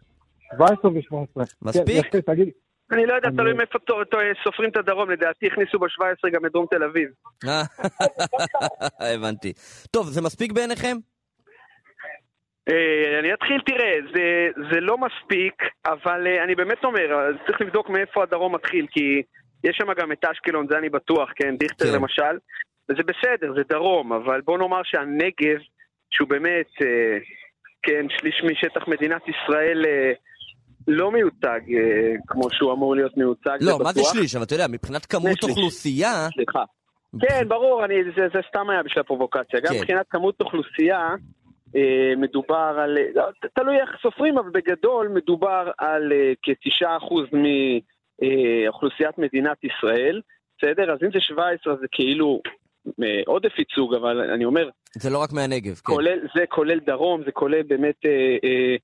17 ו-17. מספיק? כן, תגיד. אני לא יודע, תלוי מאיפה סופרים את הדרום, לדעתי הכניסו ב-17 גם את דרום תל אביב. <laughs> הבנתי. טוב, זה מספיק בעיניכם? אה, אני אתחיל, תראה, זה, זה לא מספיק, אבל אה, אני באמת אומר, צריך לבדוק מאיפה הדרום מתחיל, כי יש שם גם את אשקלון, זה אני בטוח, כן, דיכטר כן. למשל, וזה בסדר, זה דרום, אבל בוא נאמר שהנגב, שהוא באמת, אה, כן, שליש משטח מדינת ישראל, לא מיוצג כמו שהוא אמור להיות מיוצג, לא, זה מה זה. שליש? אבל אתה יודע, מבחינת כמות. אוכלוסייה... סליחה. כן, ברור, אני, זה, זה סתם היה בשביל הפרובוקציה. גם כן. מבחינת כמות אוכלוסייה, מדובר על, לא, ת- תלוי איך סופרים, אבל בגדול מדובר על אה, כ-9% מאוכלוסיית מדינת ישראל, בסדר? אז אם זה 17 אז זה כאילו אה, עודף ייצוג, אבל אני אומר, זה לא רק מהנגב, כן. כולל, זה כולל דרום, זה כולל באמת אה, אה,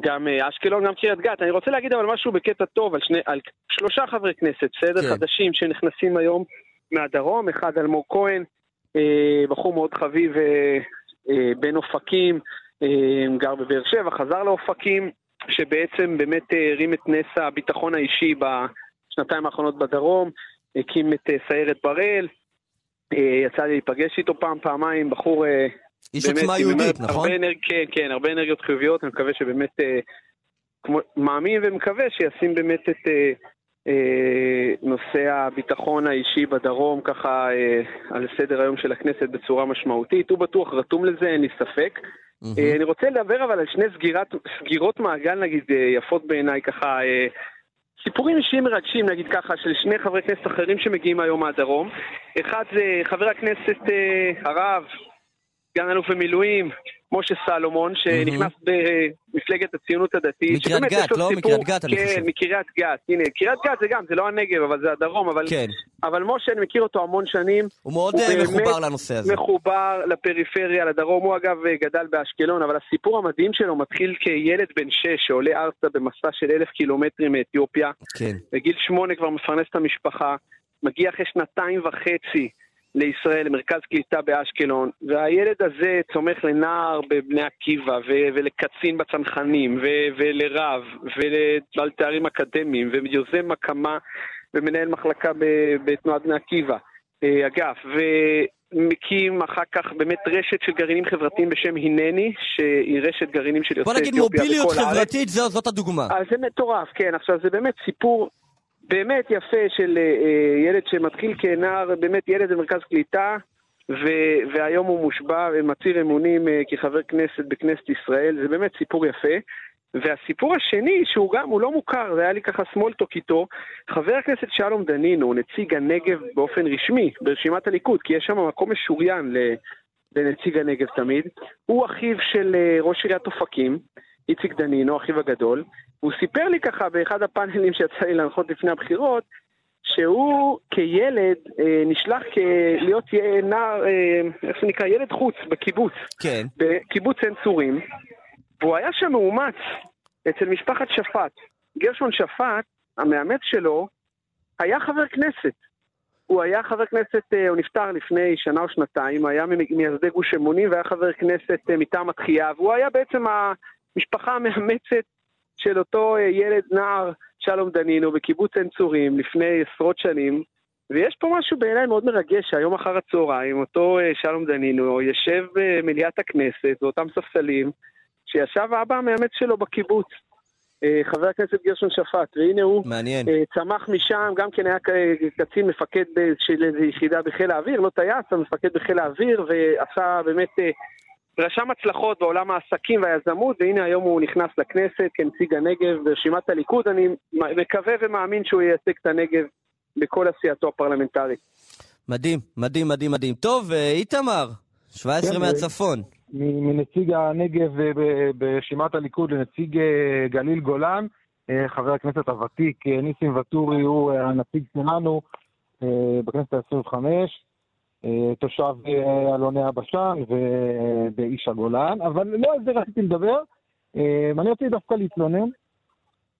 גם אה, אשקלון, גם קריית גת. אני רוצה להגיד אבל משהו בקטע טוב על, שני, על שלושה חברי כנסת, בסדר? כן. חדשים שנכנסים היום מהדרום, אחד אלמוג כהן, אה, בחור מאוד חביב אה, אה, בן אופקים, אה, גר בבאר שבע, חזר לאופקים, שבעצם באמת אה, הרים את נס הביטחון האישי בשנתיים האחרונות בדרום, הקים את אה, סיירת בראל, אה, יצא לי להיפגש איתו פעם, פעמיים, בחור... אה, איש באמת, עוצמה עם יהודית, הרבה נכון? אנרג... כן, כן, הרבה אנרגיות חיוביות, אני מקווה שבאמת, אה, כמו... מאמין ומקווה שישים באמת את אה, אה, נושא הביטחון האישי בדרום ככה אה, על סדר היום של הכנסת בצורה משמעותית. הוא בטוח רתום לזה, אין לי ספק. מהמם. אה, אני רוצה לדבר אבל על שני סגירת, סגירות מעגל נגיד אה, יפות בעיניי ככה, אה, סיפורים אישיים מרגשים נגיד ככה של שני חברי כנסת אחרים שמגיעים היום מהדרום. אחד זה חבר הכנסת אה, הרב סגן אלוף במילואים, משה סלומון, שנכנס במפלגת הציונות הדתית. מקריית גת, לא? מקריית גת, אני כן, חושב. מקריית גת. הנה, קריית גת זה גם, זה לא הנגב, אבל זה הדרום, אבל, כן. אבל משה, אני מכיר אותו המון שנים. הוא מאוד הוא אה, מחובר לנושא הזה. מחובר לפריפריה, לדרום. הוא אגב גדל באשקלון, אבל הסיפור המדהים שלו מתחיל כילד בן שש שעולה ארצה במסע של אלף קילומטרים מאתיופיה. כן. בגיל שמונה כבר מפרנס את המשפחה, מגיע אחרי שנתיים וחצי לישראל, למרכז קליטה באשקלון, והילד הזה צומח לנער בבני עקיבא, ו- ולקצין בצנחנים, ו- ולרב, ובעל תארים אקדמיים, ויוזם הקמה ומנהל מחלקה ב- בתנועת בני עקיבא, אה, אגף, ומקים אחר כך באמת רשת של גרעינים חברתיים בשם הנני, שהיא רשת גרעינים של בוא יוצאי נגיד אתיופיה מוביליות בכל הארץ. חברתית, זו- זאת הדוגמה. אז זה מטורף, כן. עכשיו, זה באמת סיפור באמת יפה של אה, אה, ילד שמתחיל כנער, באמת ילד במרכז קליטה, ו- והיום הוא מושבע ומצהיר אמונים אה, כחבר כנסת בכנסת ישראל. זה באמת סיפור יפה. והסיפור השני, שהוא גם, הוא לא מוכר, זה היה לי ככה סמולטוק איתו, חבר הכנסת שלום דנינו, נציג הנגב באופן רשמי ברשימת הליכוד, כי יש שם מקום משוריין לנציג הנגב תמיד, הוא אחיו של ראש עיריית אופקים, איציק דנינו, אחיו הגדול, הוא סיפר לי ככה באחד הפאנלים שיצא לי להנחות לפני הבחירות, שהוא כילד אה, נשלח כ- להיות נער, אה, איך זה נקרא, ילד חוץ בקיבוץ, כן. בקיבוץ עין צורים, והוא היה שם מאומץ אצל משפחת שפט. גרשון שפט, המאמץ שלו, היה חבר כנסת. הוא היה חבר כנסת, אה, הוא נפטר לפני שנה או שנתיים, היה ממייסדי גוש אמונים והיה חבר כנסת אה, מטעם התחייה, והוא היה בעצם המשפחה המאמצת של אותו אה, ילד נער שלום דנינו בקיבוץ עין צורים לפני עשרות שנים, ויש פה משהו בעיניי מאוד מרגש, שהיום אחר הצהריים אותו אה, שלום דנינו יושב במליאת הכנסת, באותם ספסלים, שישב האבא המאמץ שלו בקיבוץ, אה, חבר הכנסת גרשון שפט, והנה הוא מעניין. אה, צמח משם, גם כן היה קצין מפקד של איזו יחידה בחיל האוויר, לא טייס, אבל מפקד בחיל האוויר, ועשה באמת, אה, רשם הצלחות בעולם העסקים והיזמות, והנה היום הוא נכנס לכנסת כנציג הנגב ברשימת הליכוד, אני מקווה ומאמין שהוא ייצג את הנגב בכל עשייתו הפרלמנטרית. מדהים, מדהים, מדהים, מדהים. טוב, אה, איתמר, 17 כן, מהצפון. מ- מנציג הנגב אה, ברשימת הליכוד לנציג אה, גליל גולן, אה, חבר הכנסת הוותיק אה, ניסים ואטורי הוא אה, הנציג שלנו אה, בכנסת ה-25, אה, תושב אה, אלוני הבשן ובאיש הגולן, אבל לא על זה רציתי לדבר, אה, אני רציתי דווקא להתלונן.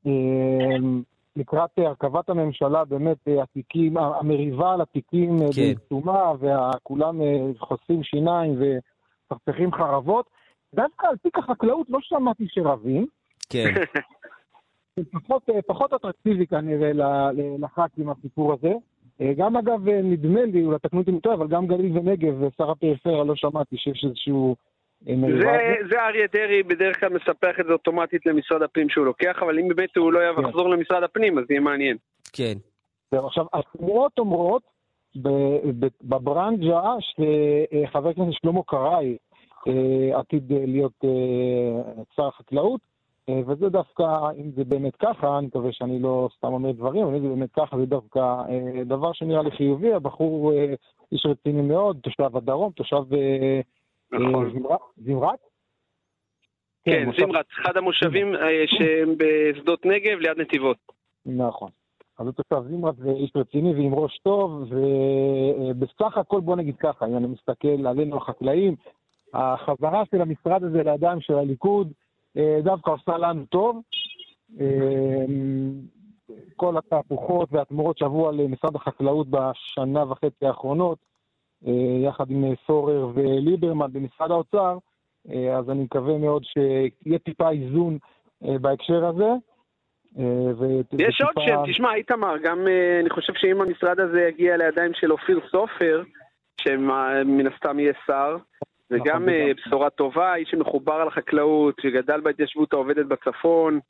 אה, לקראת אה, הרכבת הממשלה, באמת אה, התיקים, המריבה על התיקים אה, כן. בעיצומה, וכולם אה, חושפים שיניים וצחצחים חרבות. דווקא על תיק החקלאות לא שמעתי שרבים. כן. <laughs> פחות, אה, פחות אטרקטיבי כנראה לח"כים הסיפור הזה. אה, גם אגב, אה, נדמה לי, אולי תקנו אותי אם טועה, אבל גם גליל ונגב, אה, שר הפריפריה, לא שמעתי שיש איזשהו. זה, זה אריה דרעי בדרך כלל מספח את זה אוטומטית למשרד הפנים שהוא לוקח, אבל אם באמת הוא לא כן. יחזור למשרד הפנים, אז יהיה מעניין. כן. זהו, עכשיו, השמועות אומרות ב- ב- בברנז'ה שחבר הכנסת שלמה קרעי עתיד להיות שר החקלאות, וזה דווקא, אם זה באמת ככה, אני מקווה שאני לא סתם אומר דברים, אבל אם זה באמת ככה, זה דווקא אה, דבר שנראה לי חיובי. הבחור אה, איש רציני מאוד, תושב הדרום, תושב אה, נכון. אה, זמרת-? כן, מושב- זמרת, אחד המושבים אה, שהם בשדות נגב ליד נתיבות. נכון. אז הוא תושב זמרת זה איש רציני ועם ראש טוב, ובסך הכל בוא נגיד ככה, אם אני מסתכל עלינו החקלאים, החזרה של המשרד הזה לידיים של הליכוד אה, דווקא עושה לנו טוב. אה, כל התהפוכות והתמורות שעברו על משרד החקלאות בשנה וחצי האחרונות, אה, יחד עם פורר וליברמן במשרד האוצר, אה, אז אני מקווה מאוד שיהיה טיפה איזון אה, בהקשר הזה. אה, ו- יש עוד וטיפה- שם, תשמע, איתמר, גם אה, אני חושב שאם המשרד הזה יגיע לידיים של אופיר סופר, שמן הסתם יהיה שר, זה נכון, גם אה. בשורה טובה, איש שמחובר על החקלאות, שגדל בהתיישבות העובדת בצפון,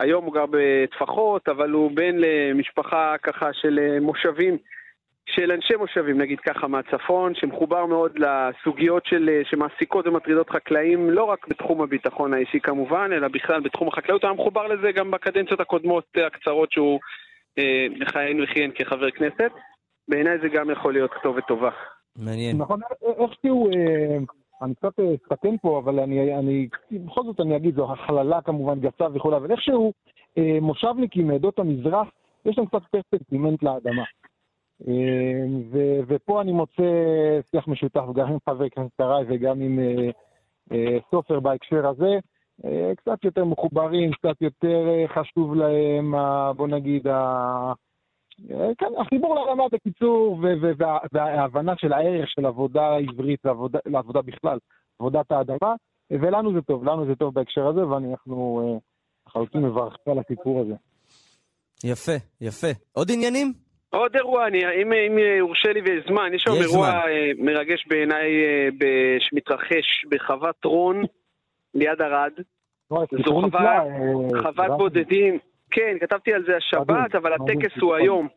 היום הוא גר בטפחות, אבל הוא בן למשפחה ככה של אה, מושבים, של אנשי מושבים, נגיד ככה, מהצפון, שמחובר מאוד לסוגיות של, אה, שמעסיקות ומטרידות חקלאים, לא רק בתחום הביטחון האישי כמובן, אלא בכלל בתחום החקלאות. הוא היה מחובר לזה גם בקדנציות הקודמות אה, הקצרות שהוא אה, מכהן וכיהן כחבר כנסת. בעיניי זה גם יכול להיות כתובת טובה. מעניין. נכון, איכשהו אה, אני קצת אסתכן פה, אבל אני, אני, בכל זאת אני אגיד, זו הכללה כמובן גסה וכולי, אבל איכשהו אה, מושבניקים מעדות המזרח, יש להם קצת פרספקטימנט לאדמה. אה, ו, ופה אני מוצא שיח משותף גם עם חבר הכנסת קראי וגם עם אה, אה, סופר בהקשר הזה. אה, קצת יותר מחוברים, קצת יותר אה, חשוב להם, בוא נגיד, אה, כן, החיבור לאדמה בקיצור, וההבנה של הערך של עבודה עברית לעבודה בכלל, עבודת האדמה, ולנו זה טוב, לנו זה טוב בהקשר הזה, ואנחנו אה, לחלוטין מברכים על הסיפור הזה. יפה, יפה. עוד עניינים? עוד אירוע, אני, אם, אם יורשה לי וזמן, יש יש אירוע זמן. אה, מרגש בעיניי אה, שמתרחש בחוות רון, ליד ערד. זו חווה- אה, חוות רפי. בודדים, כן, כתבתי על זה השבת, אבל הטקס הוא היום.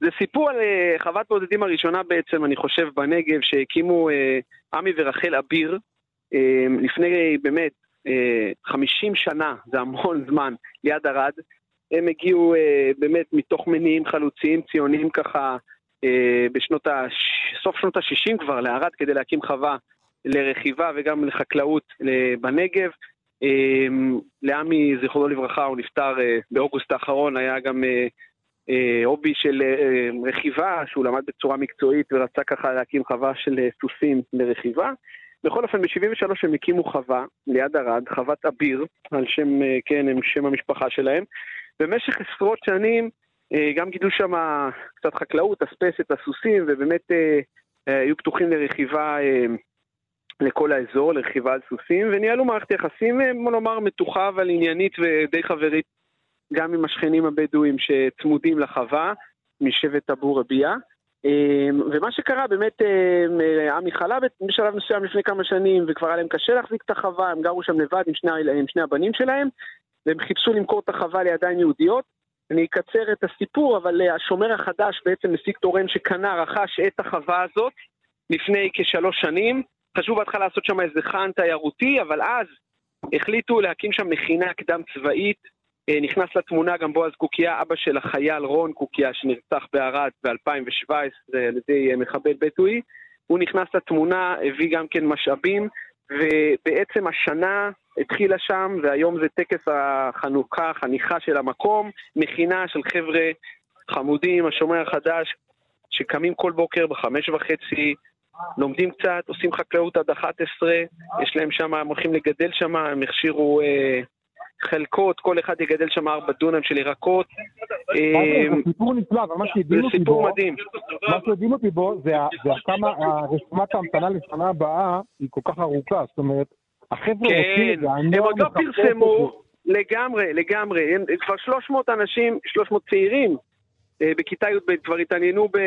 זה סיפור על אה, חוות בודדים הראשונה בעצם, אני חושב, בנגב, שהקימו אה, עמי ורחל אביר, אה, לפני באמת אה, 50 שנה, זה המון <laughs> זמן, ליד ערד. הם הגיעו באמת מתוך מניעים חלוציים ציוניים ככה, בשנות ה... סוף שנות ה-60 כבר, לערד, כדי להקים חווה לרכיבה וגם לחקלאות בנגב. אה, לעמי, זיכרונו לברכה, הוא נפטר אה, באוגוסט האחרון, היה גם אה, אה, הובי של רכיבה, שהוא למד בצורה מקצועית ורצה ככה להקים חווה של סוסים לרכיבה. בכל אופן, ב-73 הם הקימו חווה ליד ערד, חוות אביר, על שם, כן, הם שם המשפחה שלהם. במשך עשרות שנים גם גידלו שם קצת חקלאות, אספסת, הסוסים, ובאמת היו פתוחים לרכיבה לכל האזור, לרכיבה על סוסים, וניהלו מערכת יחסים, אה, בוא נאמר, מתוחה אבל עניינית ודי חברית גם עם השכנים הבדואים שצמודים לחווה, משבט אבו רביע. אה, ומה שקרה, באמת, אה, עמי חלה בשלב מסוים לפני כמה שנים, וכבר היה להם קשה להחזיק את החווה, הם גרו שם לבד עם שני, עם שני הבנים שלהם, והם חיפשו למכור את החווה לידיים יהודיות. אני אקצר את הסיפור, אבל השומר החדש, בעצם נשיא תורן שקנה, רכש את החווה הזאת לפני כשלוש שנים. חשבו בהתחלה לעשות שם איזה חאן תיירותי, אבל אז החליטו להקים שם מכינה קדם צבאית. אה, נכנס לתמונה גם בועז קוקיה, אבא של החייל רון קוקיה, שנרצח בערד ב-2017 על ידי אה, מחבל בדואי. הוא נכנס לתמונה, הביא גם כן משאבים, ובעצם השנה התחילה שם, והיום זה טקס החנוכה, חניכה של המקום, מכינה של חבר'ה חמודים, השומר החדש, שקמים כל בוקר בחמש וחצי, לומדים קצת, עושים חקלאות עד 11, יש להם שם, הם הולכים לגדל שם, הם הכשירו אה, חלקות, כל אחד יגדל שם ארבע דונם של ירקות. אה, זה סיפור נפלא, אבל מה שהדהים אותי בו. מה שהדהים אותי בו זה כמה רשימת ההמתנה לשנה הבאה היא כל כך ארוכה, זאת אומרת, החבר'ה רוצים כן, את זה, הם הנוער עוד לא. פרסמו, לגמרי, לגמרי. כבר 300 אנשים, 300 צעירים אה, בכיתה י"ב כבר התעניינו ב...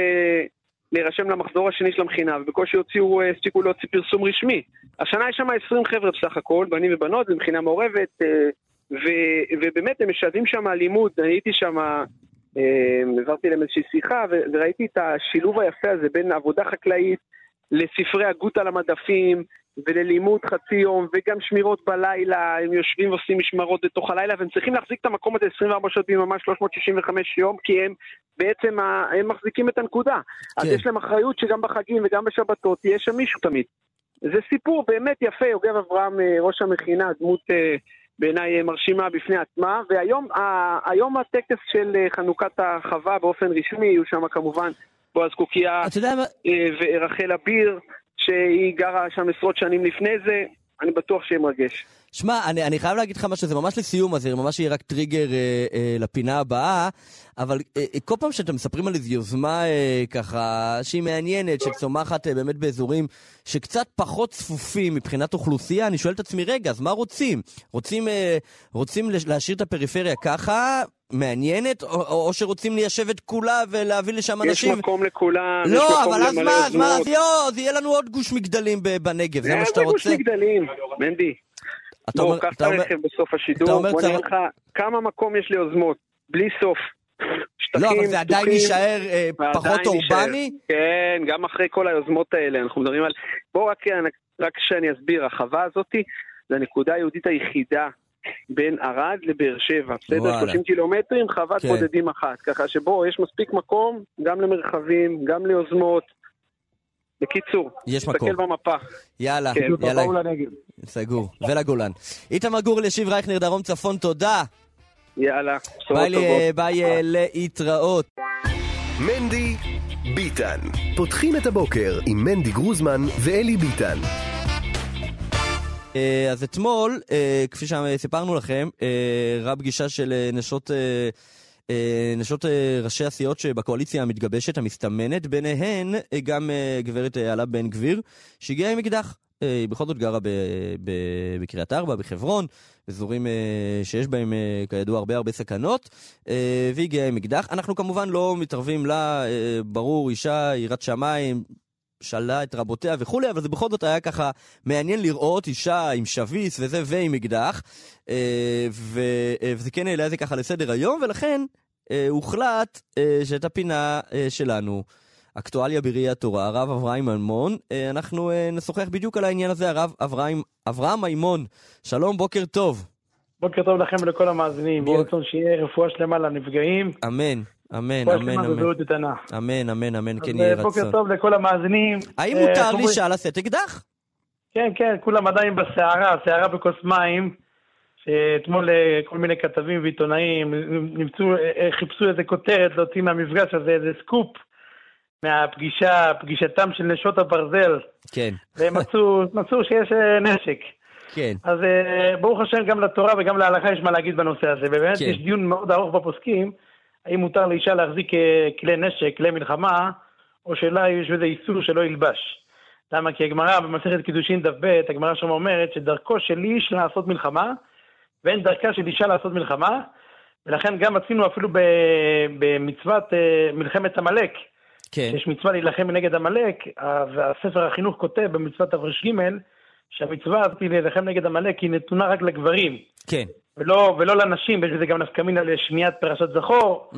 להירשם למחזור השני של המכינה, ובקושי הוציאו, אה, הספיקו להוציא פרסום רשמי. השנה יש שם 20 חבר'ה בסך הכל, בנים ובנות, זו מכינה מעורבת, אה, ו- ובאמת הם משלבים שם לימוד, אני הייתי שם, אה, העברתי להם איזושהי שיחה, וראיתי את השילוב היפה הזה בין עבודה חקלאית לספרי הגות על המדפים, וללימוד חצי יום, וגם שמירות בלילה, הם יושבים ועושים משמרות בתוך הלילה, והם צריכים להחזיק את המקום הזה 24 שעות ביממה, 365 יום, כי הם בעצם, הם מחזיקים את הנקודה. אז כן. יש להם אחריות שגם בחגים וגם בשבתות יהיה שם מישהו תמיד. זה סיפור באמת יפה, יוגב אברהם, אה, ראש המכינה, דמות אה, בעיניי אה, מרשימה בפני עצמה, והיום היום הטקס של חנוכת החווה באופן רשמי, יהיו שם כמובן בועז? אה, ורחל אביר, שהיא גרה שם עשרות שנים לפני זה, אני בטוח שיהיה מרגש. שמע, אני, אני חייב להגיד לך משהו, זה ממש לסיום, אז זה ממש יהיה רק טריגר אה, אה, לפינה הבאה, אבל אה, אה, כל פעם שאתם מספרים על איזו יוזמה אה, ככה, שהיא מעניינת, שצומחת אה, באמת באזורים שקצת פחות צפופים מבחינת אוכלוסייה, אני שואל את עצמי, רגע, אז מה רוצים? רוצים, אה, רוצים להשאיר את הפריפריה ככה, מעניינת, או, או, שרוצים ליישב את כולה ולהביא לשם יש אנשים? מקום לכולם, יש לא, מקום אבל אז למלא מה, אז מה, יוזמות. אז יהיה, אז יהיה לנו עוד גוש מגדלים בנגב, זה מה שאתה איזה גוש רוצה? מגדלים, מנדי. אתה אומר- קח את הרכב בסוף השידור, בוא נראה לך כמה מקום יש ליוזמות, בלי סוף. לא, שטחים אבל זה עדיין יישאר אה, פחות. אורבני? כן, גם אחרי כל היוזמות האלה, אנחנו מדברים על... בואו רק, רק שאני אסביר, החווה הזאתי זה הנקודה היהודית היחידה בין ערד לבאר שבע, בסדר? וואלה. 30 קילומטרים, חוות כן. בודדים אחת. ככה שבו יש מספיק מקום גם למרחבים, גם ליוזמות. בקיצור, יש מקום. תסתכל במפה. יאללה, כן. יאללה. סגור. ולגולן. איתמר גור אלישיב רייכנר, דרום צפון, תודה. יאללה, בשורות טובות. ל- ביי אה, להתראות. מנדי ביטן. פותחים את הבוקר עם מנדי גרוזמן ואלי ביטן. אה, אז אתמול, אה, כפי שסיפרנו לכם, אה, ראה פגישה של אה, נשות, נשות ראשי הסיעות שבקואליציה המתגבשת, המסתמנת, ביניהן גם גברת איילה בן גביר, שהגיעה עם אקדח. היא בכל זאת גרה בקריית ארבע, בחברון, אזורים שיש בהם כידוע הרבה הרבה סכנות, והיא הגיעה עם אקדח. אנחנו כמובן לא מתערבים לה, ברור, אישה, יראת שמיים, שאלה את רבותיה וכולי, אבל זה בכל זאת היה ככה מעניין לראות אישה עם שביס וזה ועם אקדח, אה, אה, וזה כן העלה את זה ככה לסדר היום, ולכן אה, הוחלט שאת הפינה שלנו, אקטואליה בראי התורה, הרב אברהם מימון, אה, אנחנו נשוחח בדיוק על העניין הזה, הרב אברהם, אברהם מימון, שלום, בוקר טוב. בוקר טוב לכם ולכל המאזינים. בוק- יהי רצון שיהיה רפואה שלמה לנפגעים. אמן, אמן, אמן, אמן. אמן, אמן, אמן, כן אה, יהי בוקר רצון. טוב לכל המאזינים. האם אה, מותר אומרים? לאישה לשאת אקדח? כן, כן, כולם עדיין בסערה, סערה בכוס מים. שאתמול אה, כל מיני כתבים ועיתונאים נמצאו, חיפשו איזה כותרת להוציא מהמפגש הזה, איזה סקופ מהפגישה, פגישתם של נשות הברזל, כן, והם <laughs> מצאו, מצאו שיש נשק. כן, אז ברוך השם גם לתורה וגם להלכה יש מה להגיד בנושא הזה. ובאמת כן. יש דיון מאוד ארוך בפוסקים, האם מותר לאישה להחזיק אה, כלי נשק, כלי מלחמה, או שאולי יש איזה איסור שלא ילבש. למה? כי הגמרא במסכת קידושין דף ב', הגמרא שם אומרת שדרכו של איש לעשות מלחמה, ואין דרכה של אישה לעשות מלחמה, ולכן גם עשינו אפילו במצוות אה, מלחמת עמלק, כן, יש מצווה להילחם נגד עמלק, והספר החינוך כותב במצוות תר"ג, שהמצווה הזאת להילחם נגד עמלק היא נתונה רק לגברים, כן. ולא, ולא לנשים, יש בזה גם נפקא מינה לשמיעת פרשת זכור, Mm,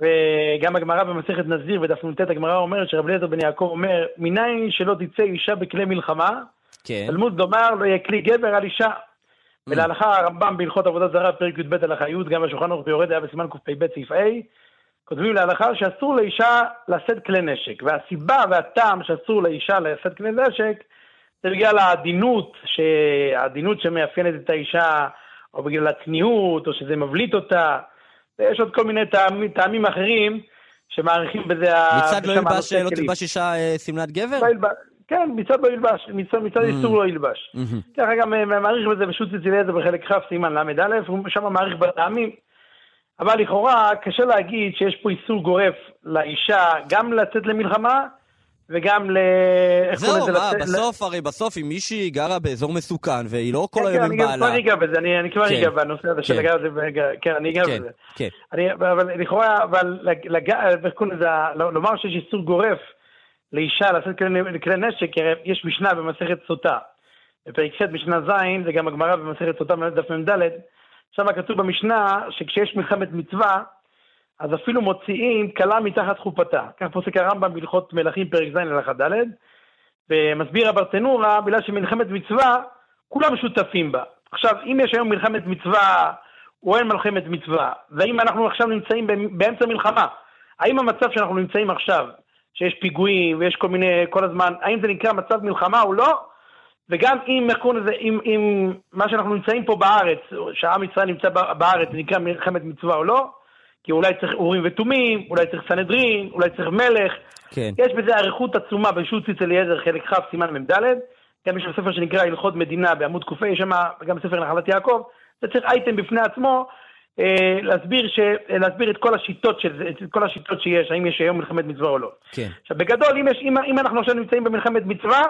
וגם הגמרא במסכת נזיר בדף נ"ט הגמרא אומרת שרב אליעזר בן יעקב אומר, מניין שלא תצא אישה בכלי מלחמה, כן. תלמוד לומר לא יהיה כלי גבר על אישה. ולהלכה הרמב"ם בהלכות עבודה זרה, פרק י"ב הלכה י', גם בשולחן ערוך ביורד היה בסימן קפ"ב סעיף ה', כותבים להלכה שאסור לאישה לשאת כלי נשק. והסיבה והטעם שאסור לאישה לשאת כלי נשק, זה בגלל העדינות, העדינות שמאפיינת את האישה, או בגלל הצניעות, או שזה מבליט אותה, ויש עוד כל מיני טעמים, טעמים אחרים שמעריכים בזה... מצד לא ילבש, הנושא לא. תלבש אישה אה, שמלת גבר? לא ילבש. כן, מצד לא ילבש, מצד, מצד איסור לא ילבש. מהמם. ככה גם אה, מעריך בזה בשו"ת אליעזר בחלק כ' סימן ל"א, הוא שם מעריך בטעמים. אבל לכאורה קשה להגיד שיש פה איסור גורף לאישה גם לצאת למלחמה וגם ל... זהו? מה, לצאת- בסוף, הרי בסוף אם מישהי גרה באזור מסוכן והיא לא כל כן, היום כן, עם אני גם בעלה... כבר אגע בזה, אני אני כבר כן. אגע בנושא הזה של כן. לגעת בזה, כן, אני אגע כן, בזה. כן. אני, אבל לכאורה, אבל לג- לג- איך קוראים לזה, לומר שיש איסור גורף לאישה לשאת כלי, נשק, יש משנה במסכת סוטה. בפרק ח' משנה ז', זה גם הגמרא במסכת סוטה דף מ"ד, שם כתוב במשנה שכשיש מלחמת מצווה, אז אפילו מוציאים כלה מתחת חופתה. כך פוסק הרמב"ם בהלכות מלכים פרק ז' הלכה ד', ומסביר הברטנורה, בגלל שמלחמת מצווה, כולם שותפים בה. עכשיו, אם יש היום מלחמת מצווה, או אין מלחמת מצווה, והאם אנחנו עכשיו נמצאים באמצע מלחמה, האם המצב שאנחנו נמצאים עכשיו, שיש פיגועים ויש כל מיני, כל הזמן, האם זה נקרא מצב מלחמה או לא? וגם אם, איך קוראים לזה, אם, אם מה שאנחנו נמצאים פה בארץ, שעם ישראל נמצא בארץ, זה נקרא מלחמת מצווה או לא, כי אולי צריך אורים ותומים, אולי צריך סנהדרין, אולי צריך מלך. כן. יש בזה אריכות עצומה בשו"ת ציץ אליעזר, חלק כ', סימן מ"ד. גם יש שם ספר שנקרא הלכות מדינה בעמוד ק"ה, יש שם גם ספר נחלת יעקב. זה צריך אייטם בפני עצמו, אה, להסביר, ש, אה, להסביר את כל השיטות של את כל השיטות שיש, האם יש היום מלחמת מצווה או לא. כן. עכשיו, בגדול, אם, יש, אם, אם אנחנו עכשיו נמצאים במלחמת מצווה,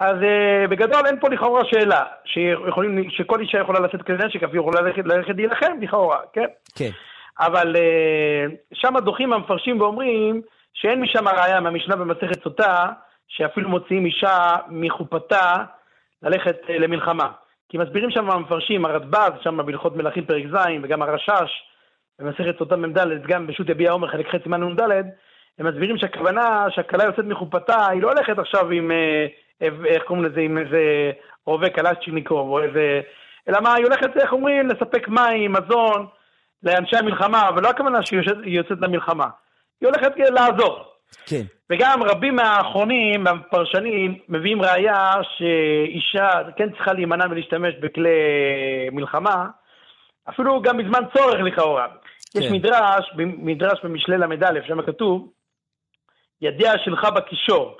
אז uh, בגדול אין פה לכאורה שאלה, שיכולים, שכל אישה יכולה לשאת כלי נשק, אפילו יכולה ללכת, ללכת להילחם, לכאורה, כן? כן. אבל uh, שם דוחים המפרשים ואומרים שאין משם ראיה מהמשנה במסכת סוטה, שאפילו מוציאים אישה מחופתה ללכת uh, למלחמה. כי מסבירים שם המפרשים, הרדב"ז, שם בהלכות מלכים פרק ז', וגם הרשש, במסכת סוטה מ"ד, גם בשו"ת יביע עומר חלק ח' סימן נ"ד, הם מסבירים שהכוונה שהכלה יוצאת מחופתה, היא לא הולכת עכשיו עם, אה, איך קוראים לזה, עם איזה רובה קלצ'ניקוב או איזה... אלא מה, היא הולכת, איך אומרים, לספק מים, מזון לאנשי המלחמה, אבל לא הכוונה שהיא יוצאת, יוצאת למלחמה. היא הולכת לעזור. כן. וגם רבים מהאחרונים, מהפרשנים, מביאים ראייה שאישה כן צריכה להימנע מלהשתמש בכלי מלחמה, אפילו גם בזמן צורך לכאורה. כן. יש מדרש, מדרש במשלי ל"א, שם כתוב, ידיה שלך בכישור.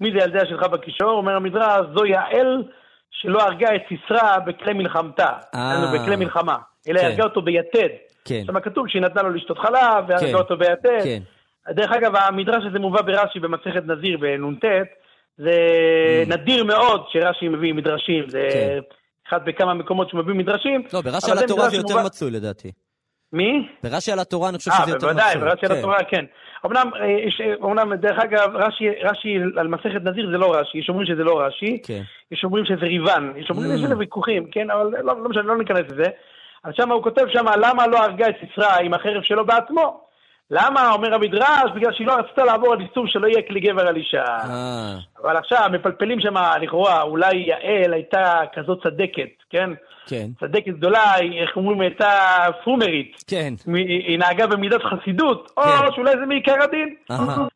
מי זה ידיה שלך בכישור? אומר המדרש, זו יעל שלא הרגה את סיסרא בכלי מלחמתה, אה. בכלי מלחמה, אלא כן. הרגה אותו ביתד. כן. שם כתוב שהיא נתנה לו לשתות חלב, והרגה כן. אותו ביתד. כן. דרך אגב, המדרש הזה מובא ברש"י במסכת נזיר בנ"ט, זה נדיר מאוד שרש"י מביא מדרשים, זה Mm. כן. אחד בכמה מקומות שמביא מדרשים. לא, ברש"י על התורה זה יותר מובא- מצוי לדעתי. מי? ברש"י על התורה אני חושב אה, שזה יותר מצוי. בוודאי, ברש"י על כן. התורה, כן. אמנם, אה, יש- אמנם, דרך אגב, רש"י, רש"י על מסכת נזיר זה לא רש"י, יש אומרים שזה לא רש"י, כן. יש אומרים שזה ריבן, יש אומרים, Mm. יש לזה ויכוחים, כן, אבל לא, לא משנה, לא ניכנס לזה. אז שם הוא כותב שם, למה לא הרגה את סיסרא עם החרב שלו בעצמו? למה, אומר המדרש, בגלל שהיא לא רצתה לעבור על איסור שלא יהיה כלי גבר על אישה. אה, אבל עכשיו מפלפלים שם, לכאורה, אולי יעל הייתה כזאת צדקת, כן? כן. צדקת גדולה, איך אומרים, הייתה פרומרית. כן. היא נהגה במידת חסידות, או כן. שאולי זה מעיקר הדין.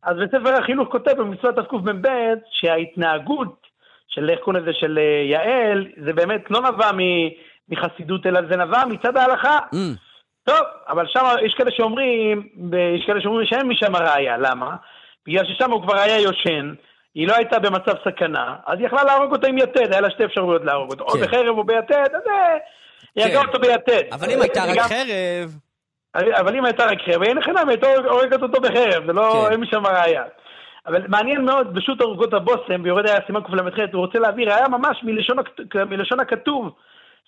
אז בספר החינוך כותב במצוות תקמ"ב שההתנהגות של, איך קוראים לזה, של אה, יעל, זה באמת לא נבע מ- מחסידות, אלא זה נבע מצד ההלכה. Mm, טוב, אבל שם יש כאלה שאומרים, יש כאלה שאומרים שאין משם ראיה, למה? בגלל ששם הוא כבר היה יושן, היא לא הייתה במצב סכנה, אז היא יכלה להרוג אותו עם יתד, היה לה שתי אפשרויות להרוג אותו, או כן. בחרב או ביתד, אז אה, היא הרגה כן. אותו ביתד. אבל אם הייתה רק חרב... אבל אם הייתה רק חרב, אין חינם, הייתה הורגת אותו בחרב, זה לא, כן. אין משם ראיה. אבל מעניין מאוד, פשוט ארוכות הבושם, ביורד היה סימן קל"ח, הוא רוצה להביא ראיה ממש מלשון, מלשון הכתוב.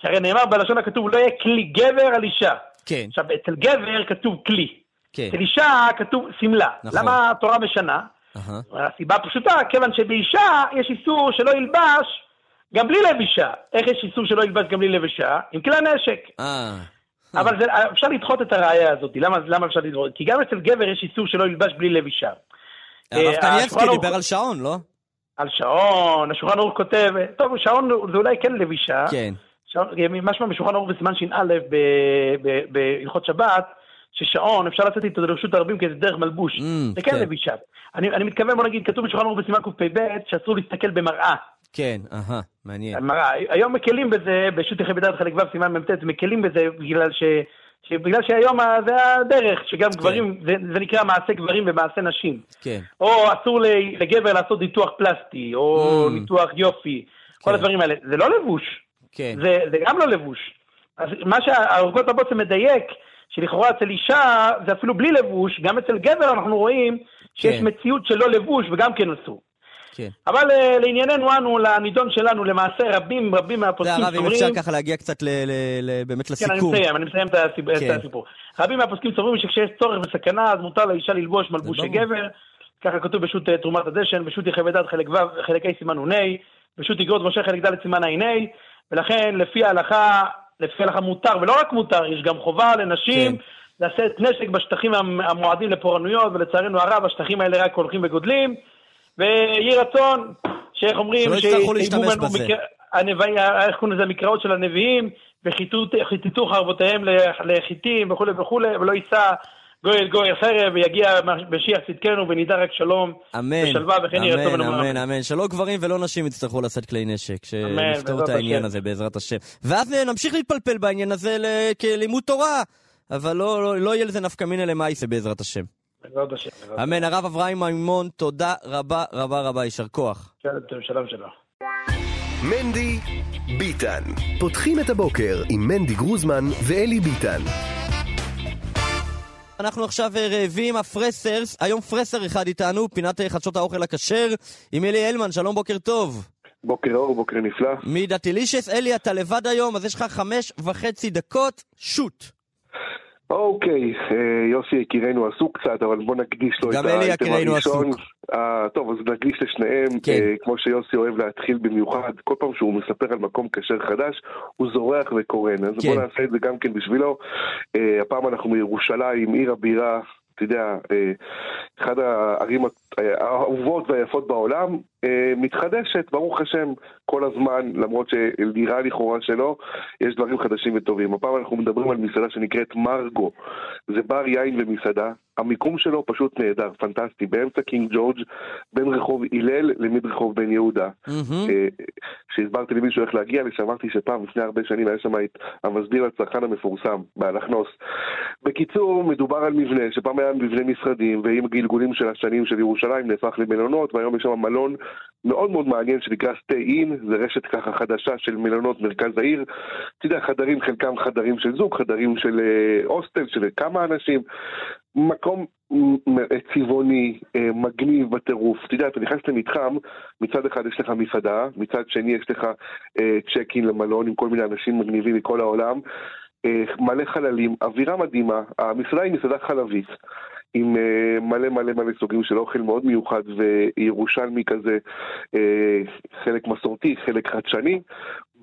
שהרי נאמר בלשון הכתוב, לא יהיה כלי גבר על אישה. כן, עכשיו, אצל גבר כתוב כלי. כן. אצל אישה כתוב שמלה. נכון. למה התורה משנה? אהה. הסיבה פשוטה, כיוון שבאישה יש איסור שלא ילבש גם בלי לבישה. איך יש איסור שלא ילבש גם בלי לבישה? עם כלי נשק. אה, אבל זה, אפשר לדחות את הראייה הזאת. למה, למה אפשר לדחות? כי גם אצל גבר יש איסור שלא ילבש בלי לבישה. הרב אה, קניאבסקי ערוך- דיבר על שעון, לא? על שעון, השולחן ערוך כותב, טוב, שעון זה אולי כן לבישה. כן. משמע בשולחן ערוך בסימן ש"א בהלכות שבת, ששעון אפשר לצאת איתו לרשות הרבים כי זה דרך מלבוש. Mm, זה כן כן. לבישה. אני, מתכוון, בוא נגיד, כתוב בשולחן ערוך בסימן קפ"ב שאסור להסתכל במראה. כן, אהה, מעניין. מראה. היום מקלים בזה, בשו"ת יחי בדעת חלק ו' סימן מ"ט, מקלים בזה בגלל ש... שבגלל שהיום זה הדרך, שגם גברים, זה, זה נקרא מעשה גברים ומעשה נשים. כן. או אסור לגבר לעשות ניתוח פלסטי, או Mm. ניתוח יופי, כל כן. הדברים האלה. זה לא לבוש, כן. זה, זה גם לא לבוש. אז מה שהאורגות הבושם מדייק, שלכאורה אצל אישה זה אפילו בלי לבוש, גם אצל גבר אנחנו רואים שיש כן. מציאות של לא לבוש וגם כן אסור. כן. אבל אה, לענייננו אנו, לנידון שלנו, למעשה רבים רבים זה מהפוסקים הרב, אם סוברים... אפשר ככה להגיע קצת ל- ל- ל- באמת כן, אני לסיכום. מסיים, אני מסיים את הסיפור. כן. את הסיפור. רבים מהפוסקים סוברים שכשיש צורך וסכנה, אז מותר לאישה ללבוש מלבושי ברור. גבר. ככה כתוב בשו"ת אה, תרומת הדשן, בשו"ת יחי ודעת חלק ו', חלק ה' סימן נ"ה, בשו"ת אגרות משה חלק ד' סימן ע"ה, ולכן לפי ההלכה, לפי ההלכה מותר, ולא רק מותר, יש גם חובה לנשים כן. לשאת נשק בשטחים המ- המועדים לפורענויות, ולצערנו הרב, השטחים האלה רק הולכים וגודלים, ויהי רצון, שאיך אומרים, שלא יצטרכו להשתמש בזה. הנביאים, איך קוראים לזה, המקראות של הנביאים, וחיטטו חרבותיהם לח- לחיטים וכולי וכולי, ולא יישא גוי אל גוי חרב, ויגיע משיח צדקנו ונדע רק שלום אמן, ושלווה וכן יהי רצון אמן, ונאמר אמן, אמן. אמן. שלא גברים ולא נשים יצטרכו לשאת כלי נשק, שנפתור את העניין השם. הזה בעזרת השם. ואז אה, נמשיך להתפלפל בעניין הזה ל- כלימוד תורה, אבל לא- לא לא יהיה לזה נפקא מינא למעשה בעזרת השם. בעזרת השם. בעזרת אמן, הרב אברהם מימון, תודה רבה רבה רבה, יישר כוח. שלום שלום. מנדי ביטן. פותחים את הבוקר עם מנדי גרוזמן ואלי ביטן. אנחנו עכשיו אה, רעבים, הפרסרס, היום פרסר אחד איתנו, פינת אה, חדשות האוכל הכשר, עם אלי הלמן, שלום בוקר טוב. בוקר אור, בוקר נפלא. מדתילישס, אלי, אתה לבד היום, אז יש לך חמש וחצי דקות, שוט. אוקיי, אה, יוסי יקירנו עסוק קצת, אבל בוא נקדיש לו את גם אלי האייטם יקירנו הראשון. עסוק. אה, טוב, אז נקדיש לשניהם, כן. אה, כמו שיוסי אוהב להתחיל במיוחד, כל פעם שהוא מספר על מקום כשר חדש, הוא זורח וקורן. אז כן. בוא נעשה את זה גם כן בשבילו. אה, הפעם אנחנו מירושלים, עיר הבירה. אתה יודע, אה, אחת הערים האהובות והיפות בעולם, אה, מתחדשת, ברוך השם, כל הזמן, למרות שנראה לכאורה שלא, יש דברים חדשים וטובים. הפעם אנחנו מדברים על מסעדה שנקראת מרגו. זה בר יין ומסעדה. המיקום שלו פשוט נהדר, פנטסטי, באמצע קינג ג'ורג', בין רחוב הלל למדרחוב בן יהודה. כשהסברתי mm-hmm. למישהו איך להגיע לשם, אמרתי שפעם, לפני הרבה שנים, היה שם את המסדיר הצרכן המפורסם, באלכנוס. בקיצור, מדובר על מבנה, שפעם היה מבנה משרדים, ועם הגלגולים של השנים של ירושלים נהפך למלונות, והיום יש שם מלון מאוד מאוד מעניין שנקרא stay in, זה רשת ככה חדשה של מלונות מרכז העיר. אתה יודע, חדרים, חלקם חדרים של זוג, חדרים של אה, הוסטל, של כמה אנשים. מקום צבעוני, אה, מגניב בטירוף. אתה יודע, אתה נכנס למתחם, מצד אחד יש לך מסעדה, מצד שני יש לך צ'ק אין למלון עם כל מיני אנשים מגניבים מכל העולם. מלא חללים, אווירה מדהימה, המסעדה היא מסעדה חלבית. עם uh, מלא מלא מלא סוגים של אוכל מאוד מיוחד וירושלמי כזה, uh, חלק מסורתי, חלק חדשני.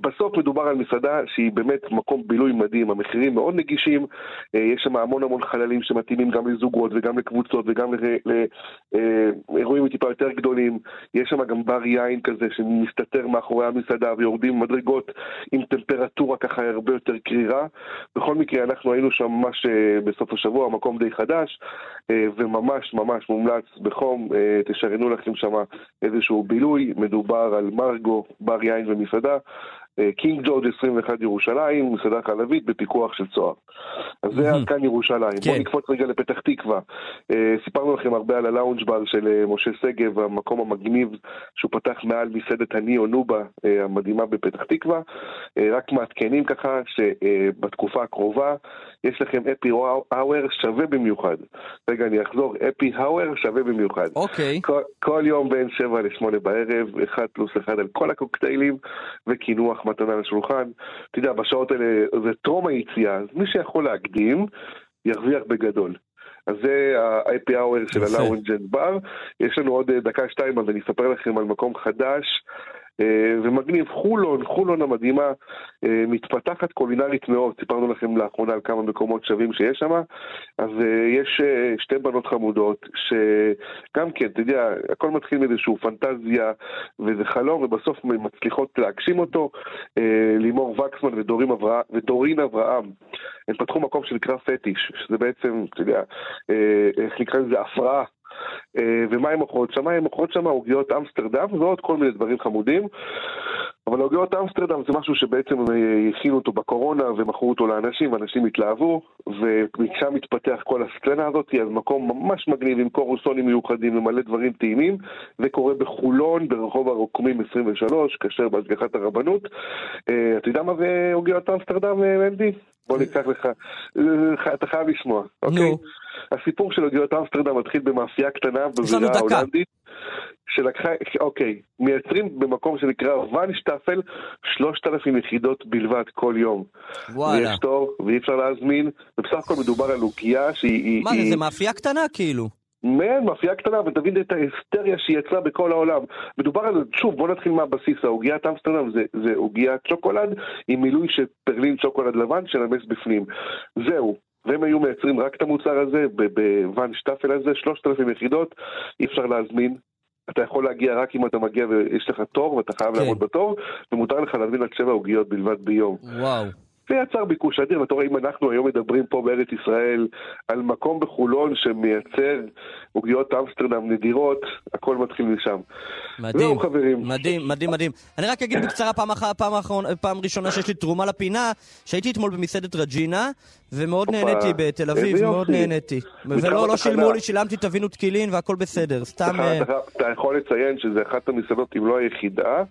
בסוף מדובר על מסעדה שהיא באמת מקום בילוי מדהים, המחירים מאוד נגישים, uh, יש שם המון המון חללים שמתאימים גם לזוגות וגם לקבוצות וגם לאירועים טיפה יותר גדולים, יש שם גם בר יין כזה שמסתתר מאחורי המסעדה ויורדים מדרגות עם טמפרטורה ככה הרבה יותר קרירה. בכל מקרה אנחנו היינו שם ממש uh, בסוף השבוע, מקום די חדש, אה, וממש ממש מומלץ בחום, אה, תשריינו לכם שם איזשהו בילוי, מדובר על מרגו, בר יין ומסעדה. אה, קינג ג'ורג' 21 ירושלים, מסעדה חלבית בפיקוח של צוהר. אז זה עד כאן ירושלים. כן. בואו נקפוץ רגע לפתח תקווה. סיפרנו לכם הרבה על הלאונג' בר של משה שגב, המקום המגניב שהוא פתח מעל מסעדת הניאו נובה המדהימה בפתח תקווה. רק מעדכנים ככה שבתקופה הקרובה יש לכם אפי האואר שווה במיוחד. רגע, אני אחזור, אפי האואר שווה במיוחד. אוקיי. כל, כל יום בין 7 ל-8 בערב, 1 פלוס 1 על כל הקוקטיילים, וקינוח מתנה לשולחן. אתה יודע, בשעות האלה זה טרום היציאה, אז מי שיכול להקדים, ירוויח בגדול. אז זה ה-IP hour של הלאונג'ן בר. יש לנו עוד דקה-שתיים, אז אני אספר לכם על מקום חדש אה, ומגניב. חולון, חולון המדהימה, אה, מתפתחת קולינרית מאוד. סיפרנו לכם לאחרונה על כמה מקומות שווים שיש שם. אז אה, יש שתי בנות חמודות, שגם כן, אתה יודע, הכל מתחיל מאיזושהי פנטזיה ואיזה חלום, ובסוף מצליחות להגשים אותו. לימור וקסמן ודורין אברהם, ודורין אברהם. הם פתחו מקום שנקרא פטיש, שזה בעצם, אתה יודע, איך נקרא לזה הפרעה. אה, ומה הן מוכרות שם? הן מוכרות שם עוגיות אמסטרדם ועוד כל מיני דברים חמודים. אבל עוגיות אמסטרדם זה משהו שבעצם אה, הכינו אותו בקורונה ומכרו אותו לאנשים, ואנשים התלהבו, ומשם מתפתח כל הסצנה הזאת, אז מקום ממש מגניב עם קורוסונים מיוחדים ומלא דברים טעימים, זה קורה בחולון, ברחוב הרוקמים 23, כאשר בהשגחת הרבנות. אה, אתה יודע מה זה עוגיות אמסטרדם, מנדי? בוא ניקח לך, אתה חייב לשמוע, אוקיי? הסיפור של עוגיות אמסטרדם מתחיל במאפייה קטנה בבירה ההולנדית. שלקחה, אוקיי, מייצרים במקום שנקרא ואנשטפל 3,000 יחידות בלבד כל יום. וואלה. ויש תור, ואי אפשר להזמין, ובסך הכל מדובר על עוגיה שהיא... מה זה, זה מאפייה קטנה כאילו? מעין מאפייה קטנה, ותבין את ההיסטריה שהיא יצרה בכל העולם. מדובר על, שוב, בוא נתחיל מהבסיס, העוגיית אמסטרדם זה, זה עוגיית שוקולד עם מילוי של פרלין שוקולד לבן שנמס בפנים. זהו, והם היו מייצרים רק את המוצר הזה, בוואן שטאפל הזה, 3,000 יחידות, אי אפשר להזמין. אתה יכול להגיע רק אם אתה מגיע ויש לך תור ואתה חייב כן. לעמוד בתור, ומותר לך להזמין עד שבע עוגיות בלבד ביום. וואו. זה יצר ביקוש אדיר, ואתה רואה, אם אנחנו היום מדברים פה בארץ ישראל על מקום בחולון שמייצר עוגיות אמסטרדם נדירות, הכל מתחיל משם. מדהים, זהו חברים. מדהים, מדהים, מדהים. אני רק אגיד בקצרה, פעם, אחר, פעם, אחרון, פעם ראשונה שיש לי תרומה לפינה, שהייתי אתמול במסעדת רג'ינה, ומאוד נהניתי בתל אביב, מאוד נהניתי. ולא לא שילמו לי, שילמתי טבין ותקילין והכל בסדר, סתם... אה, אתה יכול לציין שזה אחת המסעדות, אם לא היחידה,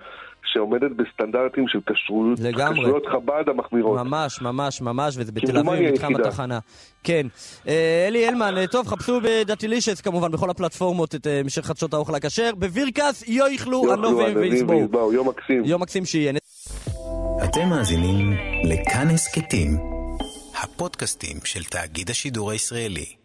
שעומדת בסטנדרטים של כשרות, לגמרי. כשרויות חב"ד המחמירות. ממש, ממש, ממש, וזה בתל אביב, מתחם התחנה. כן. אה, אלי הלמן, אה, טוב, חפשו בדאטילישס כמובן, בכל הפלטפורמות את המשך חדשות האוכל הכשר. בבירקס יאכלו ענבים ויסבואו. יום מקסים. יום מקסים שיהיה. אתם מאזינים לכאן הסכתים, הפודקאסטים של תאגיד השידור הישראלי.